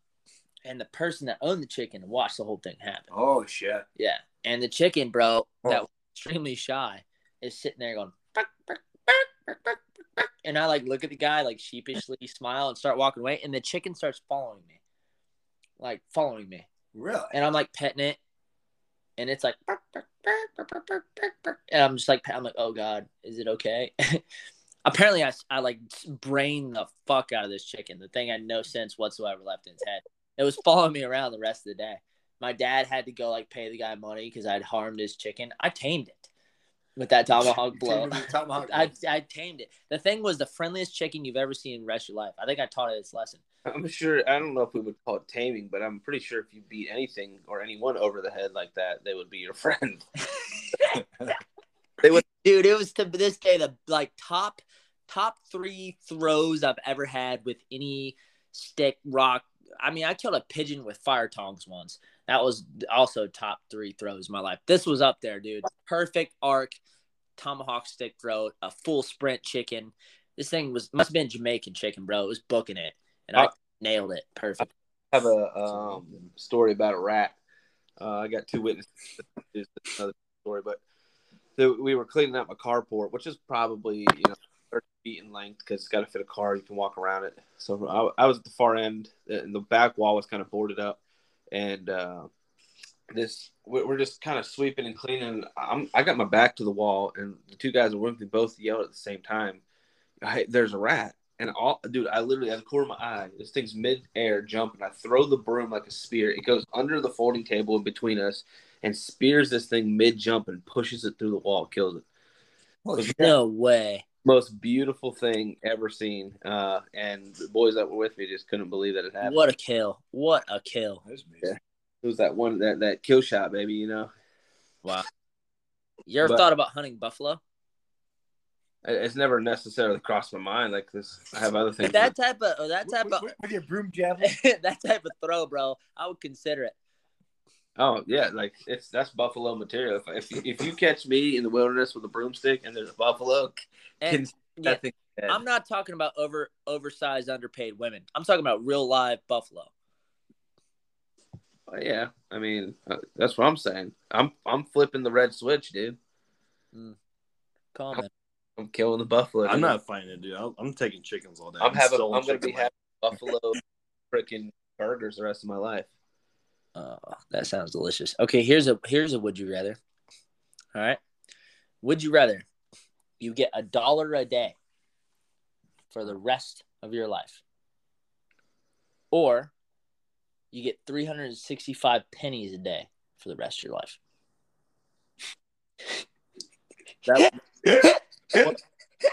and the person that owned the chicken watched the whole thing happen. Oh shit. Yeah. And the chicken, bro, oh. that Oh. was extremely shy, is sitting there going. And I like look at the guy, like sheepishly smile and start walking away. And the chicken starts following me, like following me. Really? And I'm like petting it. And it's like, and I'm just like, I'm like, oh God, is it okay? Apparently, I, I like brain the fuck out of this chicken. The thing had no sense whatsoever left in its head. It was following me around the rest of the day. My dad had to go like pay the guy money because I'd harmed his chicken. I tamed it with that tomahawk blow. Tomahawk. I, I tamed it. The thing was the friendliest chicken you've ever seen in the rest of your life. I think I taught it its lesson. I'm sure. I don't know if we would call it taming, but I'm pretty sure if you beat anything or anyone over the head like that, they would be your friend. they would. Dude, it was to this day the like top top three throws I've ever had with any stick rock. I mean, I killed a pigeon with fire tongs once. That was also top three throws in my life. This was up there, dude. Perfect arc, tomahawk stick throw, a full sprint chicken. This thing was must have been Jamaican chicken, bro. It was booking it, and I Oh. nailed it. Perfect. I have a um, story about a rat. Uh, I got two witnesses. It's another story, but the, we were cleaning out my carport, which is probably you know 30 feet in length because it's got to fit a car. You can walk around it. So I, I was at the far end, and the back wall was kind of boarded up, and uh, this we- we're just kind of sweeping and cleaning. I'm, I got my back to the wall, and the two guys were with me both yelled at the same time. I, there's a rat. And all, dude, I literally at the corner of my eye, this thing's mid-air jumping. I throw the broom like a spear. It goes under the folding table in between us and spears this thing mid-jump and pushes it through the wall, kills it. No way. Most beautiful thing ever seen. Uh, and the boys that were with me just couldn't believe that it happened. What a kill. What a kill. That's amazing. It was that one that that kill shot, baby. You know, Wow. You ever But- thought about hunting buffalo? It's never necessarily crossed my mind like this. I have other things. That type of that type With, of with- with your broom javelin. that type of throw, bro. I would consider it. Oh yeah, like it's that's buffalo material. If if, if you catch me in the wilderness with a broomstick and there's a buffalo, And yeah, that thing dead. I'm not talking about over oversized, underpaid women. I'm talking about real live buffalo. Oh, yeah, I mean uh, that's what I'm saying. I'm I'm flipping the red switch, dude. Comment. I'm killing the buffalo. I'm not fighting it, dude. I'm, I'm taking chickens all day. I'm having. stolen I'm gonna be chicken having buffalo freaking burgers the rest of my life. Oh, that sounds delicious. Okay, here's a here's a would you rather. All right. Would you rather you get a dollar a day for the rest of your life? Or you get 365 pennies a day for the rest of your life.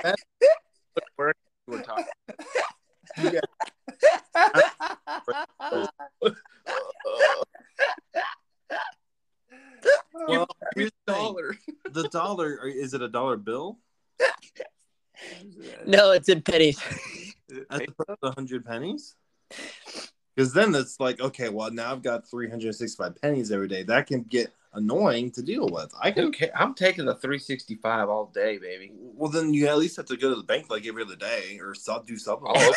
That work we're talking. Well, the dollar. The dollar is it a dollar bill? No, it's in pennies. As opposed to hundred pennies? Because then it's like, okay, well now I've got 365 pennies every day. That can get annoying to deal with. I can Okay, I'm taking the 365 all day, baby. well then you at least have to go to the bank like every other day or so- do something. Oh,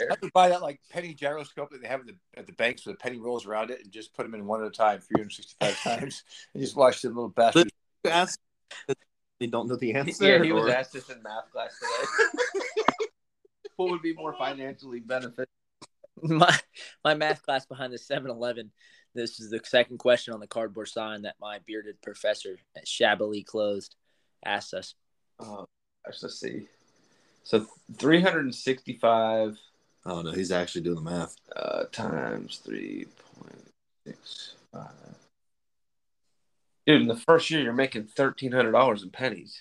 I would buy that like penny gyroscope that they have at the, at the banks with the penny rolls around it and just put them in one at a time, 365 times, and just watch the little bastards. You ask they don't know the answer. yeah, he was asked this in math class today. what would be more financially beneficial? my my math class behind the 7-Eleven. This is the second question on the cardboard sign that my bearded professor at shabbily closed asked us. Oh, gosh, let's see. So 365 Oh no, he's actually doing the math. uh, times 3.65. Dude, in the first year, you're making $1,300 in pennies.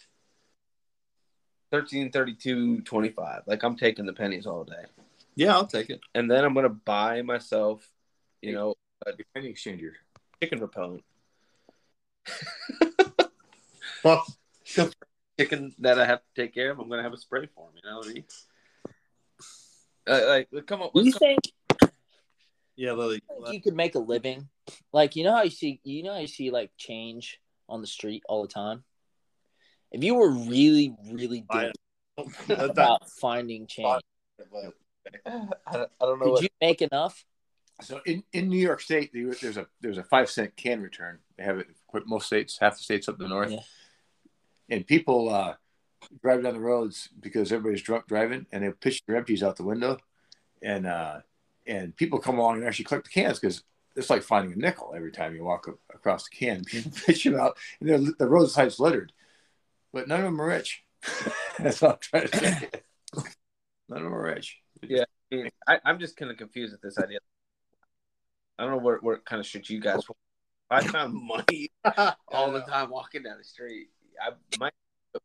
1332.25. Like, I'm taking the pennies all day. Yeah, I'll take it. And then I'm going to buy myself, you know, a The penny exchanger. chicken repellent. Well, chicken that I have to take care of, I'm going to have a spray for them. You know what I mean? Uh, like, come on. Do you Let's come, think yeah, Lily. you could make a living? Like you know how you see you know how you see like change on the street all the time? If you were really, really I- good about finding change, I don't, I don't know. could What, you make enough? So in, in New York State, there's a there's a five cent can return. They have it quite most states, half the states up in the north, Yeah. and people uh, drive down the roads because everybody's drunk driving, and they pitch their empties out the window, and uh, and people come along and actually collect the cans because it's like finding a nickel every time you walk across the can. People pitch them out, and they're, the roadside's littered, but none of them are rich. That's what I'm trying to say. None of them are rich. I, I'm just kind of confused with this idea. I don't know where, where kind of shit you guys. I found money all the time walking down the street. I might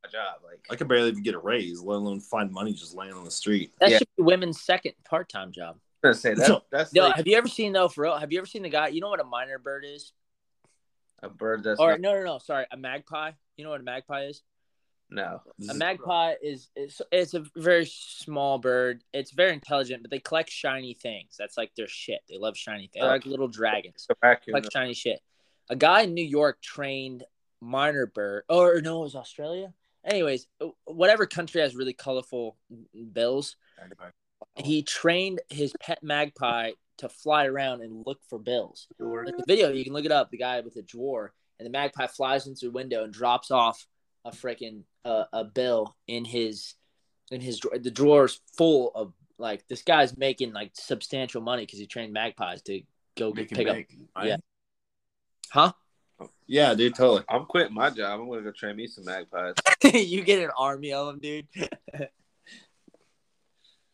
my job. Like, I could barely even get a raise, let alone find money just laying on the street. That Yeah. should be women's second part time job. I'm gonna say that that's Yo, like have you ever seen though for real? Have you ever seen the guy? You know what a myna bird is? a bird that's Or not, no, no, no. Sorry, a magpie. You know what a magpie is? no. A magpie is it's, it's a very small bird. It's very intelligent, but they collect shiny things. That's like their shit. They love shiny things. They're like little dragons. Raccoon. Like shiny shit. A guy in New York trained myna bird, or no, it was Australia. Anyways, whatever country has really colorful bills, he trained his pet magpie to fly around and look for bills. Like the video, you can look it up. The guy with the drawer, and the magpie flies into the window and drops off a freaking uh, a bill in his in his drawer. The drawer's full of like this guy's making like substantial money because he trained magpies to go get, pick it up. Yeah. Huh? Yeah, dude, totally. I'm quitting my job. I'm gonna go train me some magpies. you get an army of them, dude.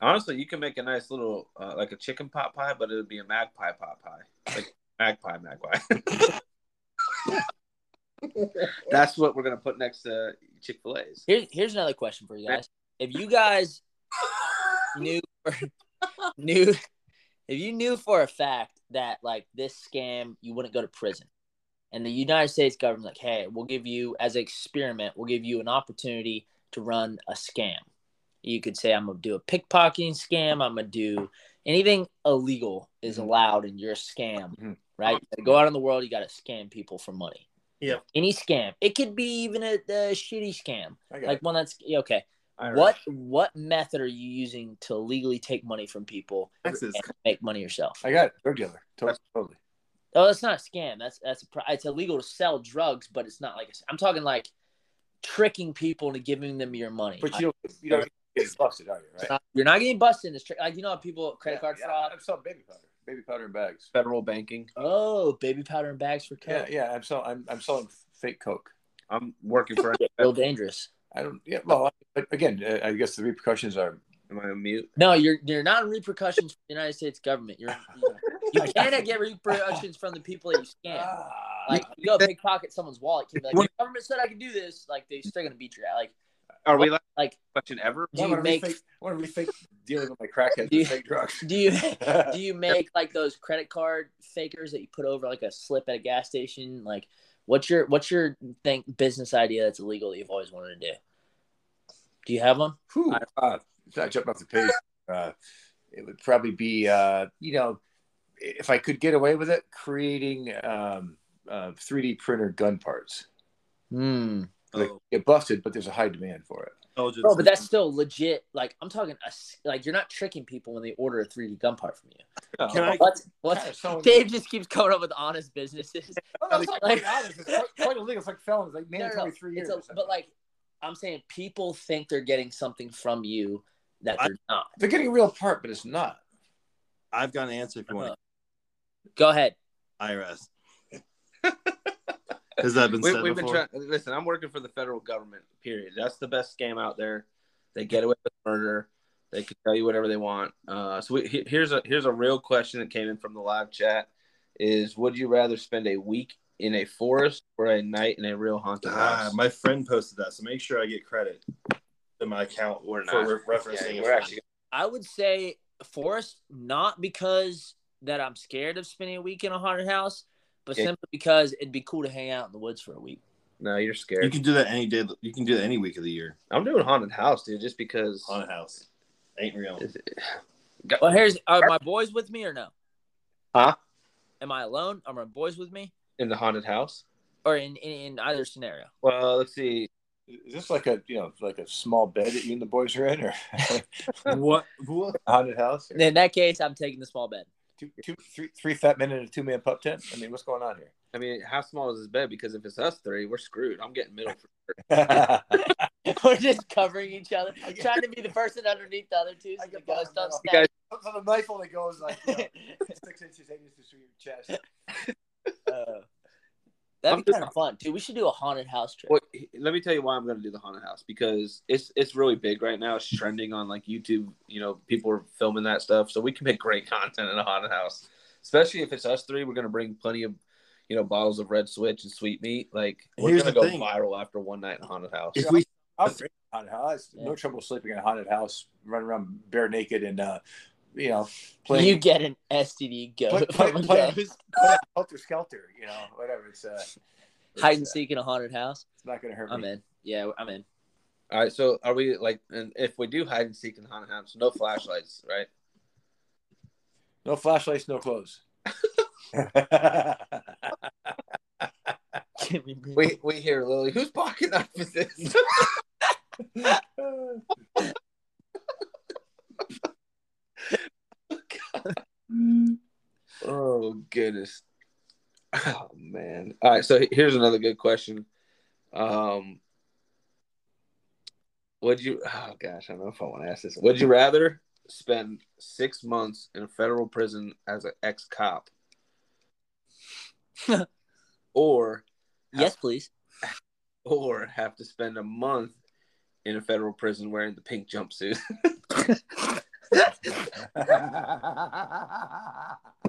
Honestly, you can make a nice little uh, like a chicken pot pie, but it would be a magpie pot pie, like magpie magpie. That's what we're gonna put next to Chick Fil A's. Here's here's another question for you guys. If you guys knew knew if you knew for a fact that like this scam you wouldn't go to prison and the united states government like hey we'll give you as an experiment we'll give you an opportunity to run a scam you could say i'm gonna do a pickpocketing scam i'm gonna do anything illegal is Mhm. allowed in your scam Mhm. right You go out in the world you gotta scam people for money Yeah. any scam it could be even a, a shitty scam like it. one that's okay what what method are you using to legally take money from people Texas. and make money yourself? I got it. Drug dealer. Totally. Totally. Oh, that's not a scam. That's that's a, pri- it's illegal to sell drugs, but it's not like a, I'm talking like tricking people into giving them your money. But you don't, you don't get busted, are you? Right? You're not getting busted in this trick. Like you know how people credit Yeah, card yeah, fraud. I'm selling baby powder. baby powder in bags. Federal banking. Oh, baby powder and bags for Yeah, coke. yeah. I'm selling. I'm, I'm selling fake Coke. I'm working for. Real dangerous. I don't. Yeah. Well, but again, uh, I guess the repercussions are. Am I on mute? No, you're you're not in repercussions from the United States government. You're you cannot get repercussions from the people that you scam. Ah, Like you go pickpocket someone's wallet, can be like, the government said I can do this. Like they're still gonna beat you ass. Like Are we like like question ever? do you want make refake. I want to refake dealing with my crackheads Do you- fake drugs. do you do you make like those credit card fakers that you put over like a slip at a gas station? Like what's your what's your think business idea that's illegal that you've always wanted to do? Do you have one? Whew, uh, if I jump off the page, uh, it would probably be, uh, you know, if I could get away with it, creating um, uh, 3D printer gun parts. Hmm. Like, Oh, get busted, but there's a high demand for it. intelligence Bro, but that's still legit. Like I'm talking, a s like you're not tricking people when they order a 3D gun part from you. Can I- What's what's Kinda Dave just keeps coming up with honest businesses. Oh, no, it's not Like- honest. It's quite, quite illegal. It's like felons, like No, no, no. three It's years. a- but like I'm saying, people think they're getting something from you that they're not. they're getting a real part, but it's not. I've got an answer if you Uh-huh. want. Go ahead. IRS. Has that been We, said we've been before? trying. Listen, I'm working for the federal government. Period. That's the best scam out there. They get away with murder. They can tell you whatever they want. Uh, so we, here's a here's a real question that came in from the live chat: Is would you rather spend a week in a forest or a night in a real haunted Ah, house? my friend posted that, so make sure I get credit to my account We're for not. re- referencing. Yeah, we're actually I would say Forest, not because that I'm scared of spending a week in a haunted house, but Yeah. simply because it'd be cool to hang out in the woods for a week. no. You're scared. You can do that any day. You can do that any week of the year. I'm doing haunted house, dude, just because. Haunted house ain't real. Is Well, here's are my boys with me or no? Huh? Am I alone? Are my boys with me? in the haunted house. Or in, in, in either scenario? Well, let's see. Is this like a you know like a small bed that you and the boys are in, or what? What? haunted house? Or In that case, I'm taking the small bed. Two, two, three, three fat men in a two man pup tent. I mean, what's going on here? I mean, how small is this bed? Because if it's us three, we're screwed. I'm getting middle. For sure. We're just covering each other, I'm trying to be the person underneath the other two so I the ghost bottom don't You snap. guys, so the knife only goes like you know, six inches, eight inches through your chest. Uh, that'd I'm be just- kind of fun, dude. We should do a haunted house trip. well, let me tell you why I'm going to do the haunted house because it's it's really big right now. It's trending on like YouTube. You know, people are filming that stuff, so we can make great content in a haunted house. Especially if it's us three, we're going to bring plenty of, you know, bottles of Red Switch and sweet meat. Like we're Here's going to the go thing. viral after one night in a haunted house. If we I'm afraid of haunted house. Yeah. No trouble sleeping in a haunted house, running around bare naked and uh, you know, playing You get an STD play, ghost play, from a play, play helter skelter. You know, whatever. It's uh, it's, Hide and uh, seek in a haunted house. It's not gonna hurt I'm me. in. Yeah, I'm in. All right, so are we like, and if we do hide and seek in haunted house, no flashlights, right? No flashlights, no clothes. Give me breathing. We we hear Lily. Whose pocket knife is this? oh goodness. Oh man. All right, so here's another good question. Um would you oh gosh, I don't know if I want to ask this. Would you rather spend six months in a federal prison as an ex cop? or Yes, please. or have to spend a month in a federal prison wearing the pink jumpsuit.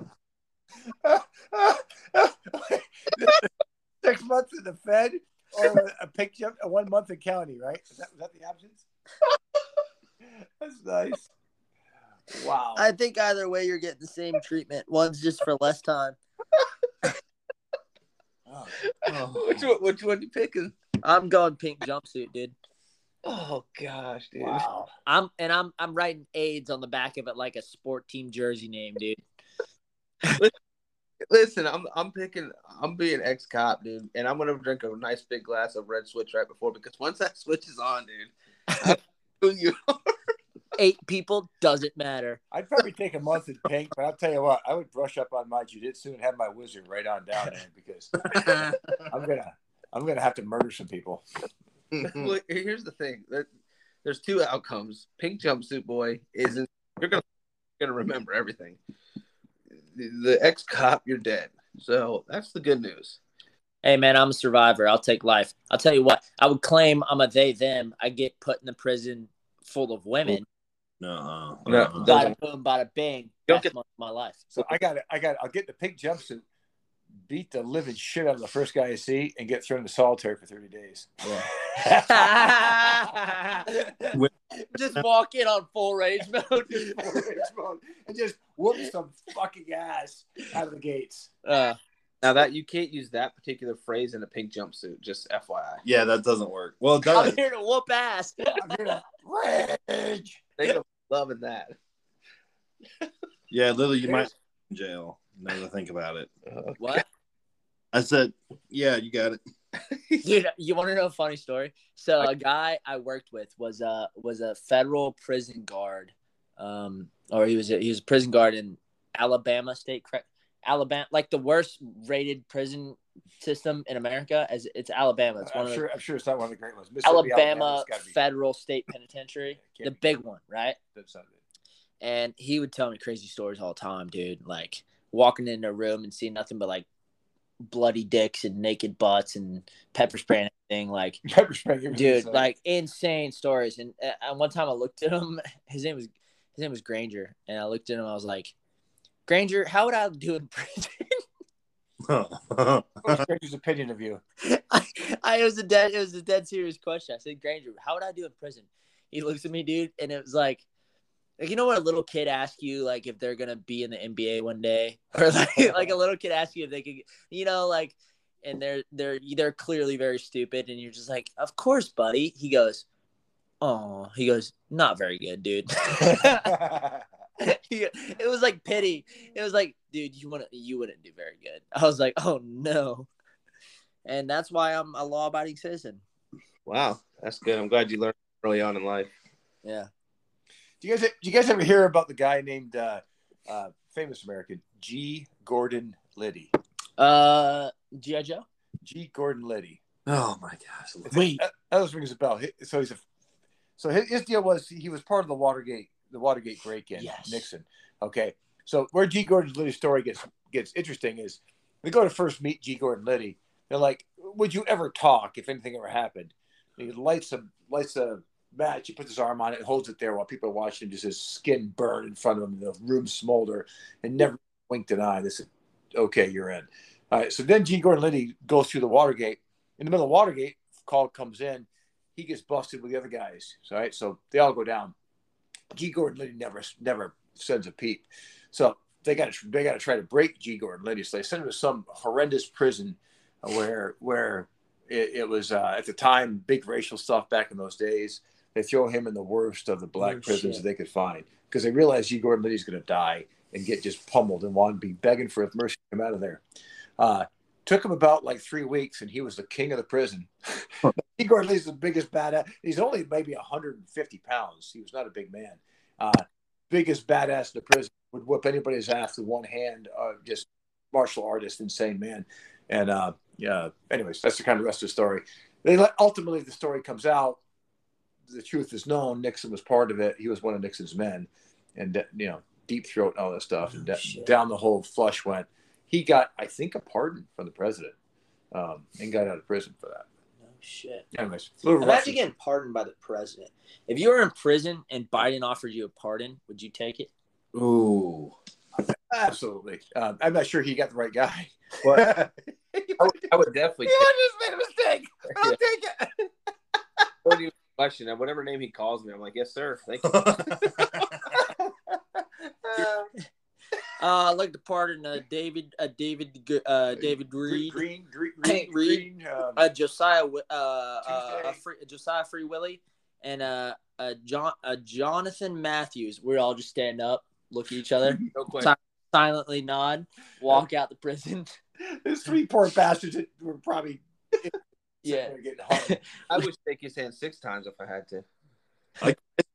Six months in the Fed or a pink jump, a one month in county, right? Is that, is that the options? That's nice. Wow. I think either way, you're getting the same treatment. One's just for less time. Oh, which one? Which one you picking? I'm going pink jumpsuit, dude. Oh gosh, dude. wow. I'm and I'm I'm writing AIDS on the back of it like a sport team jersey name, dude. Listen, I'm I'm picking. I'm being ex cop, dude, and I'm gonna drink a nice big glass of red switch right before because once that switch is on, dude, who you Eight people doesn't matter. I'd probably take a month in pink, but I'll tell you what, I would brush up on my jujitsu and have my wizard right on down there because I'm gonna I'm gonna have to murder some people. Look, here's the thing. There- There's two outcomes. Pink jumpsuit boy isn't. You're gonna you're gonna remember everything. The ex cop, you're dead. So that's the good news. Hey man, I'm a survivor. I'll take life. I'll tell you what. I would claim I'm a they them. I get put in the prison full of women. No, No, uh, those Bada are- boom, bada bang. Don't get- month my life. So I got it. I got. I'll get the pink jumpsuit, beat the living shit out of the first guy I see, and get thrown into solitary for thirty days. Just walk in on full rage mode. and just whoop some fucking ass out of the gates. Uh, Now that you can't use that particular phrase in a pink jumpsuit, just FYI. yeah, that doesn't work. Well, it does I'm here to whoop ass. I'm here to rage. They are loving that. Yeah, Lily, you might be in jail. Now that I think about it. What? I said, yeah, you got it. Dude, you want to know a funny story? So a guy I worked with was a was a federal prison guard, um, or he was a, he was a prison guard in Alabama State, correct? Alabama, like the worst rated prison system in America, as it's Alabama. It's one I'm of the sure. I'm sure it's not one of the great ones. Mississippi, Alabama it's gotta be- Federal State Penitentiary, the big one, right? That's not it. And he would tell me crazy stories all the time, dude. Like walking in a room and seeing nothing but like bloody dicks and naked butts and pepper spray and everything. Like, Pepper spray. dude, some. like insane stories. And, uh, and one time I looked at him. His name was his name was Granger, and I looked at him. I was like, Granger, how would I do in prison? What's Granger's opinion of you? I, I it was a dead it was a dead serious question. I said, Granger, how would I do in prison? He looks at me, dude, and it was like, like you know what a little kid asks you, like if they're gonna be in the NBA one day, or like like a little kid asks you if they could, you know, like, and they're they're they're clearly very stupid, and you're just like, of course, buddy. He goes, oh, he goes, not very good, dude. It was like pity. It was like, dude, you wouldn't you wouldn't do very good. I was like, oh no, and that's why I'm a law abiding citizen. Wow, that's good. I'm glad you learned early on in life. Yeah. Do you guys? Do you guys ever hear about the guy named uh, uh, famous American G. Gordon Liddy? Uh, GI Joe. G. Gordon Liddy. oh my gosh. Wait. that, that just rings a bell. So he's a. So his, his deal was he was part of the Watergate, the Watergate break-in. Yes. Nixon. Okay. So where G. Gordon Liddy's story gets gets interesting is they go to first meet G. Gordon Liddy. They're like, "Would you ever talk if anything ever happened?" He lights a lights a match. He puts his arm on it and holds it there while people are watching. Just his skin burn in front of him. The room smolder and never winked an eye. They said, "Okay, you're in." All right. So then G. Gordon Liddy goes through the Watergate. In the middle of Watergate, call comes in. He gets busted with the other guys. All right. So they all go down. G. Gordon Liddy never never sends a peep. So they got to they got to try to break G. Gordon Liddy. So they send him to some horrendous prison where where it, it was uh, at the time big racial stuff back in those days. They throw him in the worst of the black Oh, prisons that they could find because they realize G. Gordon Liddy's going to die and get just pummeled and want to be begging for mercy to come out of there. Uh, took him about like three weeks, and he was the king of the prison. G. Gordon Liddy's the biggest badass. He's only maybe 150 pounds. He was not a big man. Uh, biggest badass in the prison would whip anybody's ass with one hand. Uh, just martial artist, insane man. And uh, yeah, anyways, that's the kind of rest of the story. They let, ultimately the story comes out. The truth is known. Nixon was part of it. He was one of Nixon's men, and you know, deep throat and all that stuff, and Oh, da- shit. down the whole flush went. He got, I think, a pardon from the president, um, and got out of prison for that. No shit. Anyways, little Imagine reference. getting pardoned by the president. If you were in prison and Biden offered you a pardon, would you take it? Ooh. Absolutely. Um, I'm not sure he got the right guy. What? you I would, I would definitely just made a mistake. I'll Yeah. take it. What do you question? And Whatever name he calls me, I'm like, yes, sir. Thank you. Uh, I'd like to pardon uh, David, uh, David, uh, David Reed, green, green, Hey, green, Reed. green, um, uh, Josiah, uh, uh, uh, Free, Josiah Free Willie, and uh, uh, John, uh, Jonathan Matthews. We all just stand up, look at each other, No question. silently nod, walk out the prison. There's three poor bastards that were probably Yeah. I would shake his hand six times if I had to.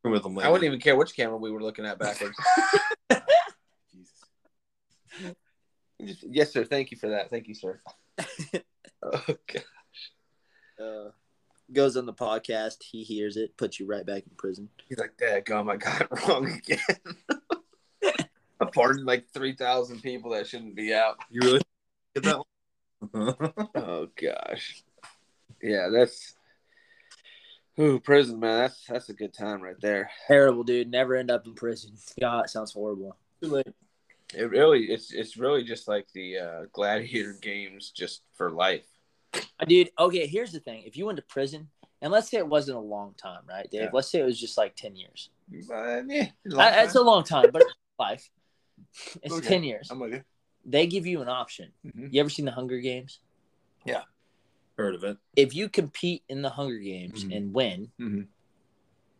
with them I wouldn't even care which camera we were looking at backwards. Jesus. Yes, sir. Thank you for that. Thank you, sir. okay. Uh, goes on the podcast. He hears it, puts you right back in prison. He's like, Dad, gum, I got it wrong again. I pardoned like three thousand people that shouldn't be out. You really get that one? Oh gosh, yeah, that's. Ooh, prison man, that's that's a good time right there. Terrible, dude. Never end up in prison. God, it sounds horrible. It really, it's it's really just like the uh, gladiator games, just for life. Uh, Dude, okay, here's the thing. If you went to prison, and let's say it wasn't a long time, right, Dave? Yeah. Let's say it was just like 10 years. Uh, yeah, It's a long time, but life. It's Okay. 10 years. I'm with you. They give you an option. Mhm. You ever seen the Hunger Games? Heard of it? If you compete in the Hunger Games Mhm. and win, Mhm.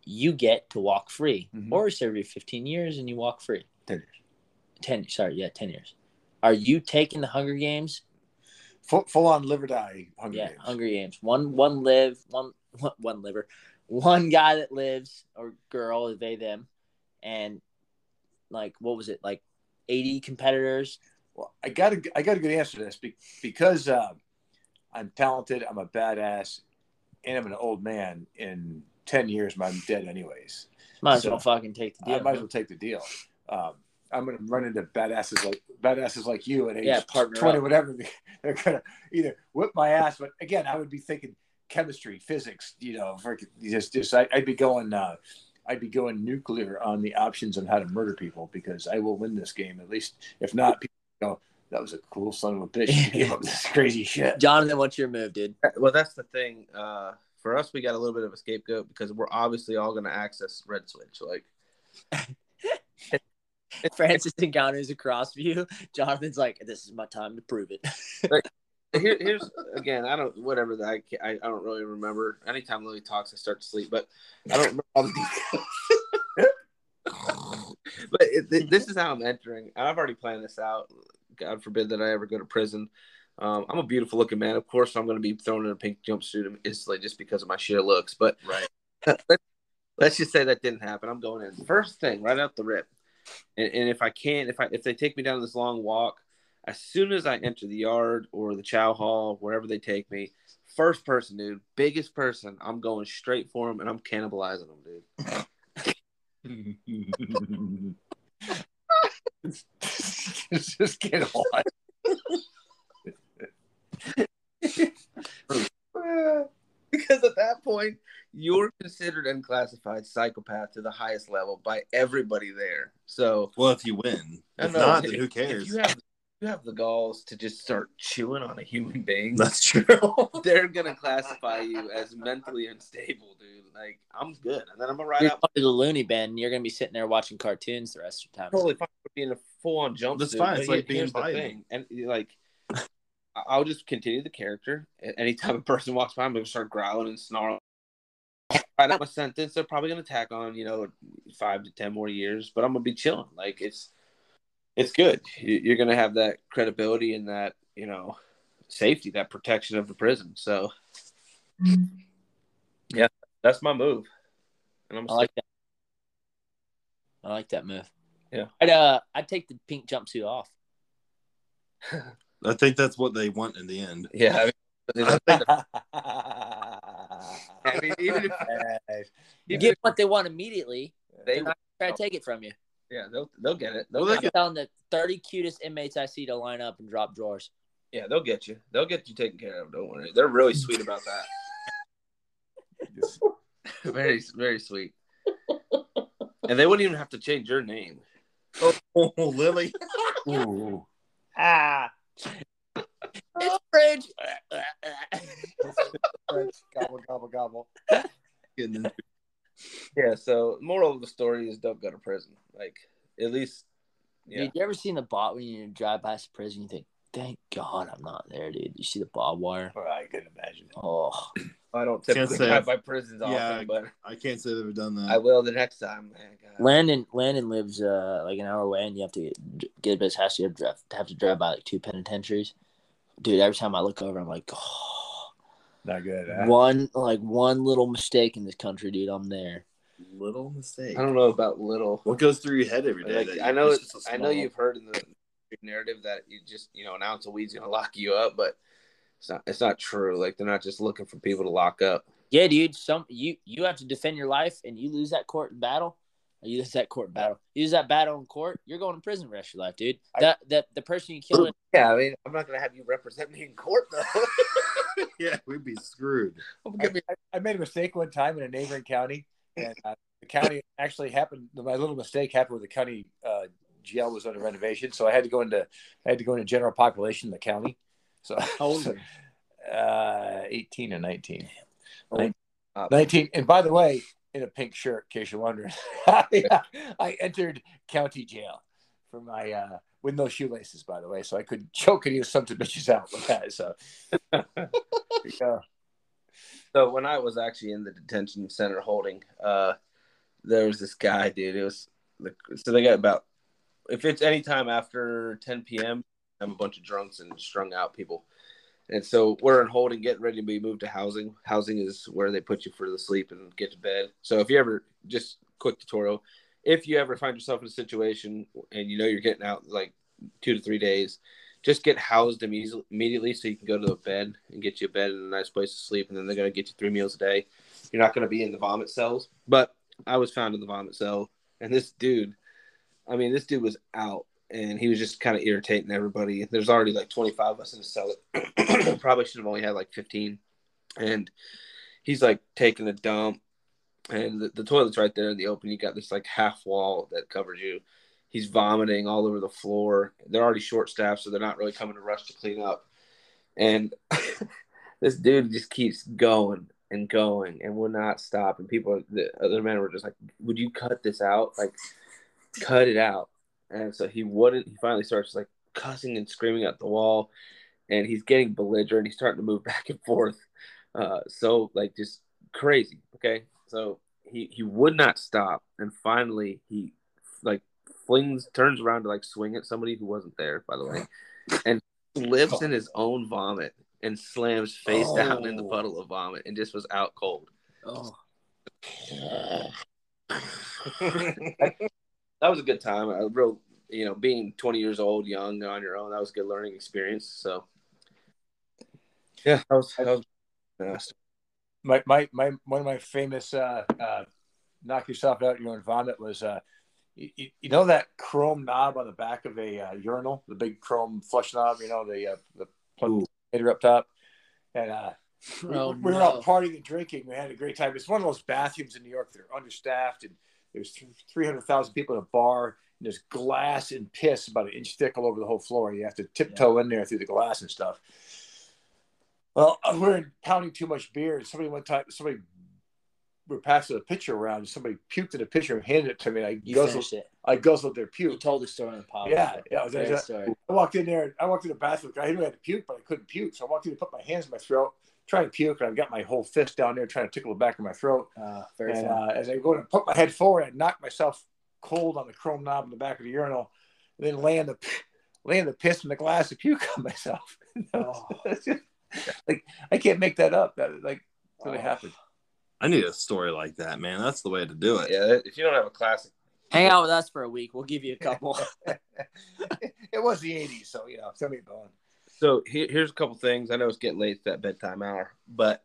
you get to walk free. Mhm. Or serve you 15 years and you walk free. Ten years. 10, sorry, yeah, 10 years. Are you taking the Hunger Games? Full, full on live or die Hunger yeah, Games. Hunger Games. One one live, one one- one liver. One guy that lives or girl, they them, and like what was it? Like 80 competitors. Well, I got a, I got a good answer to this because uh, I'm talented, I'm a badass, and I'm an old man. In ten years, I'm dead anyways. Might as So, well fucking take the deal. I might as well take the deal. Um, I'm going to run into badasses like badasses like you at age Yeah, partner twenty, up. whatever. They're going to either whip my ass, but again, I would be thinking chemistry, physics. You know, just just I, I'd be going. Uh, I'd be going nuclear on the options on how to murder people because I will win this game at least. If not, people go, "That was a cool son of a bitch. He gave up this crazy shit." Jonathan, what's your move, dude? Well, that's the thing. Uh, for us, we got a little bit of a scapegoat because we're obviously all going to access Red Switch. Like, Francis encounters a cross view. Jonathan's like, "This is my time to prove it." Here, here's again. I don't whatever that I, ca- I I don't really remember. Anytime Lily talks, I start to sleep, but I don't remember all the details. but it, this is how I'm entering. and I've already planned this out. God forbid that I ever go to prison. Um, I'm a beautiful looking man. Of course, I'm going to be thrown in a pink jumpsuit instantly just because of my sheer looks. But Right. let's, let's just say that didn't happen. I'm going in first thing right out the rip. And, and if I can't, if I if they take me down this long walk, as soon as I enter the yard or the chow hall, wherever they take me, first person, dude, biggest person, I'm going straight for them and I'm cannibalizing them, dude. it's just get on. because at that point, you're considered unclassified psychopath to the highest level by everybody there. So Well, if you win, I if know, not, if- then who If cares? you have you have the galls to just start chewing on a human being, That's true. they're gonna classify you as mentally unstable, dude. Like I'm good, and then I'm gonna ride You're out to the loony bin. You're gonna be sitting there watching cartoons the rest of the time. totally fine with being a full on jump. That's fine. It's like being here's the Biden. thing, and like. I- I'll just continue the character. A- Anytime a person walks by, I'm gonna start growling and snarling. Right out my sentence, they're probably gonna tack on, you know, five to ten more years, but I'm gonna be chilling. Like it's, it's good. You- You're gonna have that credibility and that, you know, safety, that protection of the prison. So, yeah, that's my move. And I'm I like that. I like that move. Yeah. I'd uh, I'd take the pink jumpsuit off. I think that's what they want in the end. yeah. I mean, I mean, even if, You get what they want immediately. they, They're not trying to take it from you. Yeah, they'll they'll get it. They'll Well, get they I'm telling the 30 cutest inmates I see to line up and drop drawers. Yeah, they'll get you. They'll get you taken care of. Don't worry. They're really sweet about that. very, very sweet. And they wouldn't even have to change your name. Oh, Lily. Ooh. Ah. It's fridge. gobble gobble gobble. Getting into- Yeah. So, moral of the story is don't go to prison. Like, at least, yeah. Dude, you ever seen the bot when you drive past the prison? You think, thank God I'm not there, dude. You see the barbed wire? Oh, I can imagine. Oh, I don't Can't typically say drive I've- by prisons Yeah. often, but I can't say they've ever done that. I will the next time. Man, God. Landon Landon lives uh like an hour away, and you have to get, get to his house. You have to drive, have to drive by like two penitentiaries. Dude, every time I look over, I'm like, oh, Not good. Huh? one like one little mistake in this country, dude. I'm there. Little mistake. I don't know about little. What goes through your head every day? Like, I know, it's it's, so I know you've heard in the narrative that you just, you know, an ounce of weed's gonna lock you up, but it's not. It's not true. Like they're not just looking for people to lock up. Yeah, dude. Some you you have to defend your life, and you lose that court battle. You use that court battle. You use that battle in court, you're going to prison the rest of your life, dude. I- that that the person you killed. Yeah, I mean, I'm not gonna have you represent me in court though. yeah, we'd be screwed. I, I- I made a mistake one time in a neighboring county, and uh, the county actually happened. My little mistake happened where the county uh, jail was under renovation, so I had to go into I had to go into general population in the county. So, How old were uh, eighteen and nineteen. Oh, Nin- uh, Nineteen, and by the way, in a pink shirt, in case you're wondering, I, I entered county jail for my uh, with no shoelaces, by the way, so I could choke any of some to bitches out with that. So, go. So when I was actually in the detention center holding, uh, there was this guy, dude. It was so they got about if it's any time after 10 p.m. I'm a bunch of drunks and strung out people, and so we're in holding, getting ready to be moved to housing. Housing is where they put you for the sleep and get to bed. So if you ever just quick tutorial, if you ever find yourself in a situation and you know you're getting out like two to three days, just get housed immediately, so you can go to the bed and get you a bed and a nice place to sleep. And then they're going to get you three meals a day. You're not going to be in the vomit cells. But I was found in the vomit cell. And this dude, I mean, this dude was out and he was just kind of irritating everybody. There's already like 25 of us in the cell. Probably should have only had like 15. And he's like taking a dump. And the, the toilet's right there in the open. You got this like half wall that covers you he's vomiting all over the floor. They're already short staffed, so they're not really coming to rush to clean up. And this dude just keeps going and going and will not stop. And people, the other men were just like, "Would you cut this out? Like, cut it out." And so he wouldn't. He finally starts like cussing and screaming at the wall, and he's getting belligerent. He's starting to move back and forth. Uh, so like just crazy. Okay, so he he would not stop, and finally he like flings turns around to like swing at somebody who wasn't there, by the way, and slips in his own vomit and slams face down in the Oh. puddle of vomit and just was out cold. Oh, that was a good time. A real, you know, being 20 years old, young on your own, that was a good learning experience. So, yeah, that was that was fast. my my my one of my famous uh, uh, knock yourself out your own vomit was uh, you, you know that chrome knob on the back of a uh, urinal, the big chrome flush knob, you know the uh, the plug heater up top, and uh, we, Oh, we were no. out partying and drinking. We had a great time. It's one of those bathrooms in New York that are understaffed, and there's three hundred thousand people in a bar. And there's glass and piss about an inch thick all over the whole floor. You have to tiptoe in there through the glass and stuff. Well, we're pounding too much beer, and somebody one time, somebody we were passing a pitcher around, and somebody puked in a pitcher and handed it to me. And I you guzzled, it. I guzzled their You puke. told the story on the podcast. Yeah, yeah, it was- it story. I walked in there. I walked in the bathroom. I knew I had to puke, but I couldn't puke. So I walked in and put my hands in my throat, trying to puke, and I've got my whole fist down there trying to tickle the back of my throat. Uh, very And uh, as I go to put my head forward, I knock myself cold on the chrome knob in the back of the urinal, and then laying the laying the piss in the glass of puke on myself. Oh. like I can't make that up. That like really Oh. happened. I need a story like that, man. That's the way to do it. Yeah, if you don't have a classic, Hang out with us for a week. We'll give you a couple. it was the '80s, so you know, send me going. So here, here's a couple things. I know it's getting late that bedtime hour, but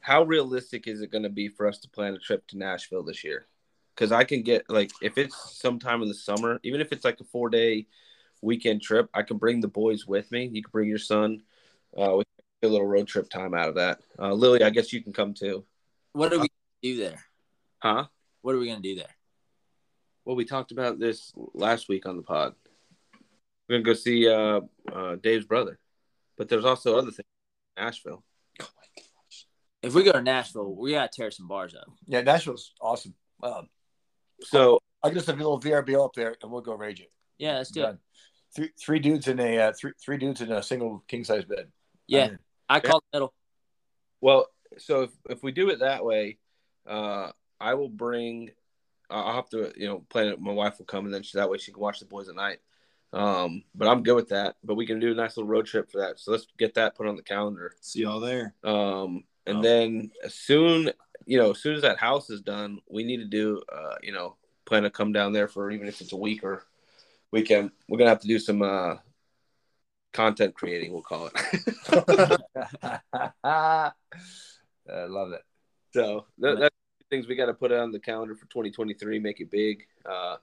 how realistic is it going to be for us to plan a trip to Nashville this year? Because I can get like if it's sometime in the summer, even if it's like a four day weekend trip, I can bring the boys with me. You can bring your son. Uh, we can get a little road trip time out of that. Uh, Lily, I guess you can come too, what are we gonna do there? huh? What are we gonna do there? Well, we talked about this last week on the pod. We're gonna go see uh, uh, Dave's brother, but there's also other things. in Nashville. If we go to Nashville, we gotta tear some bars up. Yeah, Nashville's awesome. Um, So I'll just have a little VRBO up there, and we'll go rage it. Yeah, let's do it. Three three dudes in a uh, three three dudes in a single king size bed. Yeah, I'm. I call the middle. Well, so if, if we do it that way, uh, I will bring. I'll have to, you know, plan it. My wife will come, and then she, that way she can watch the boys at night. Um, but I'm good with that. But we can do a nice little road trip for that. So let's get that put on the calendar. See y'all there. Um, and Oh. then as soon, you know, as soon as that house is done, we need to do, uh, you know, plan to come down there for even if it's a week or weekend. We're gonna have to do some uh, content creating. We'll call it. I love it. So that, that's things we got to put on the calendar for 2023, make it big, uh,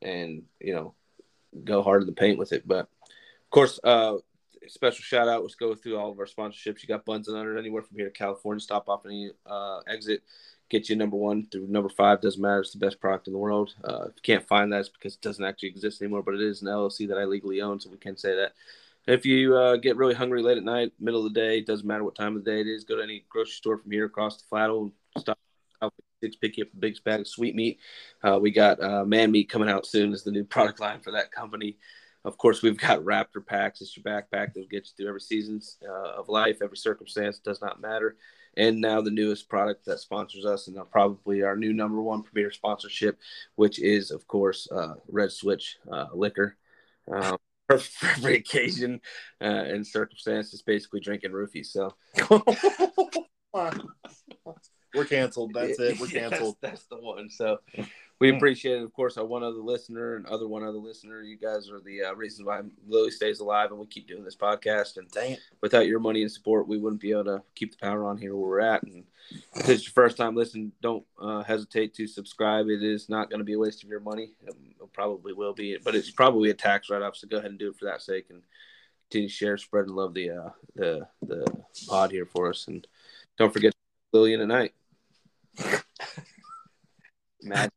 and you know, go hard in the paint with it. But of course, uh, special shout out. Let's go through all of our sponsorships. You got Buns and Under anywhere from here to California. Stop off any uh, exit. Get you number one through number five. Doesn't matter. It's the best product in the world. Uh, if you can't find that, it's because it doesn't actually exist anymore. But it is an LLC that I legally own, so we can say that. If you uh, get really hungry late at night, middle of the day, doesn't matter what time of the day it is, go to any grocery store from here across the Flattle. Stop six, pick up a big bag of sweet meat. Uh, we got uh, man meat coming out soon as the new product line for that company. Of course, we've got Raptor packs. It's your backpack that'll get you through every season uh, of life, every circumstance. Does not matter. And now the newest product that sponsors us, and probably our new number one premier sponsorship, which is of course uh, Red Switch uh, liquor. Um, for, for every occasion uh, and circumstance, it's basically drinking roofies. So We're canceled. That's it. We're Yes, canceled. that's the one. So we appreciate it. Of course, our one other listener and other one other listener. You guys are the uh, reason why Lily stays alive and we keep doing this podcast. And Dang it. without your money and support, we wouldn't be able to keep the power on here where we're at. And if it's your first time listening, don't uh, hesitate to subscribe. It is not going to be a waste of your money. It probably will be, but it's probably a tax write off. So go ahead and do it for that sake and continue to share, spread, and love the uh, the the pod here for us. And don't forget Lillian at night. Mad.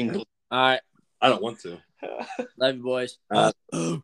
All right. I don't want to. Love you, boys. Uh.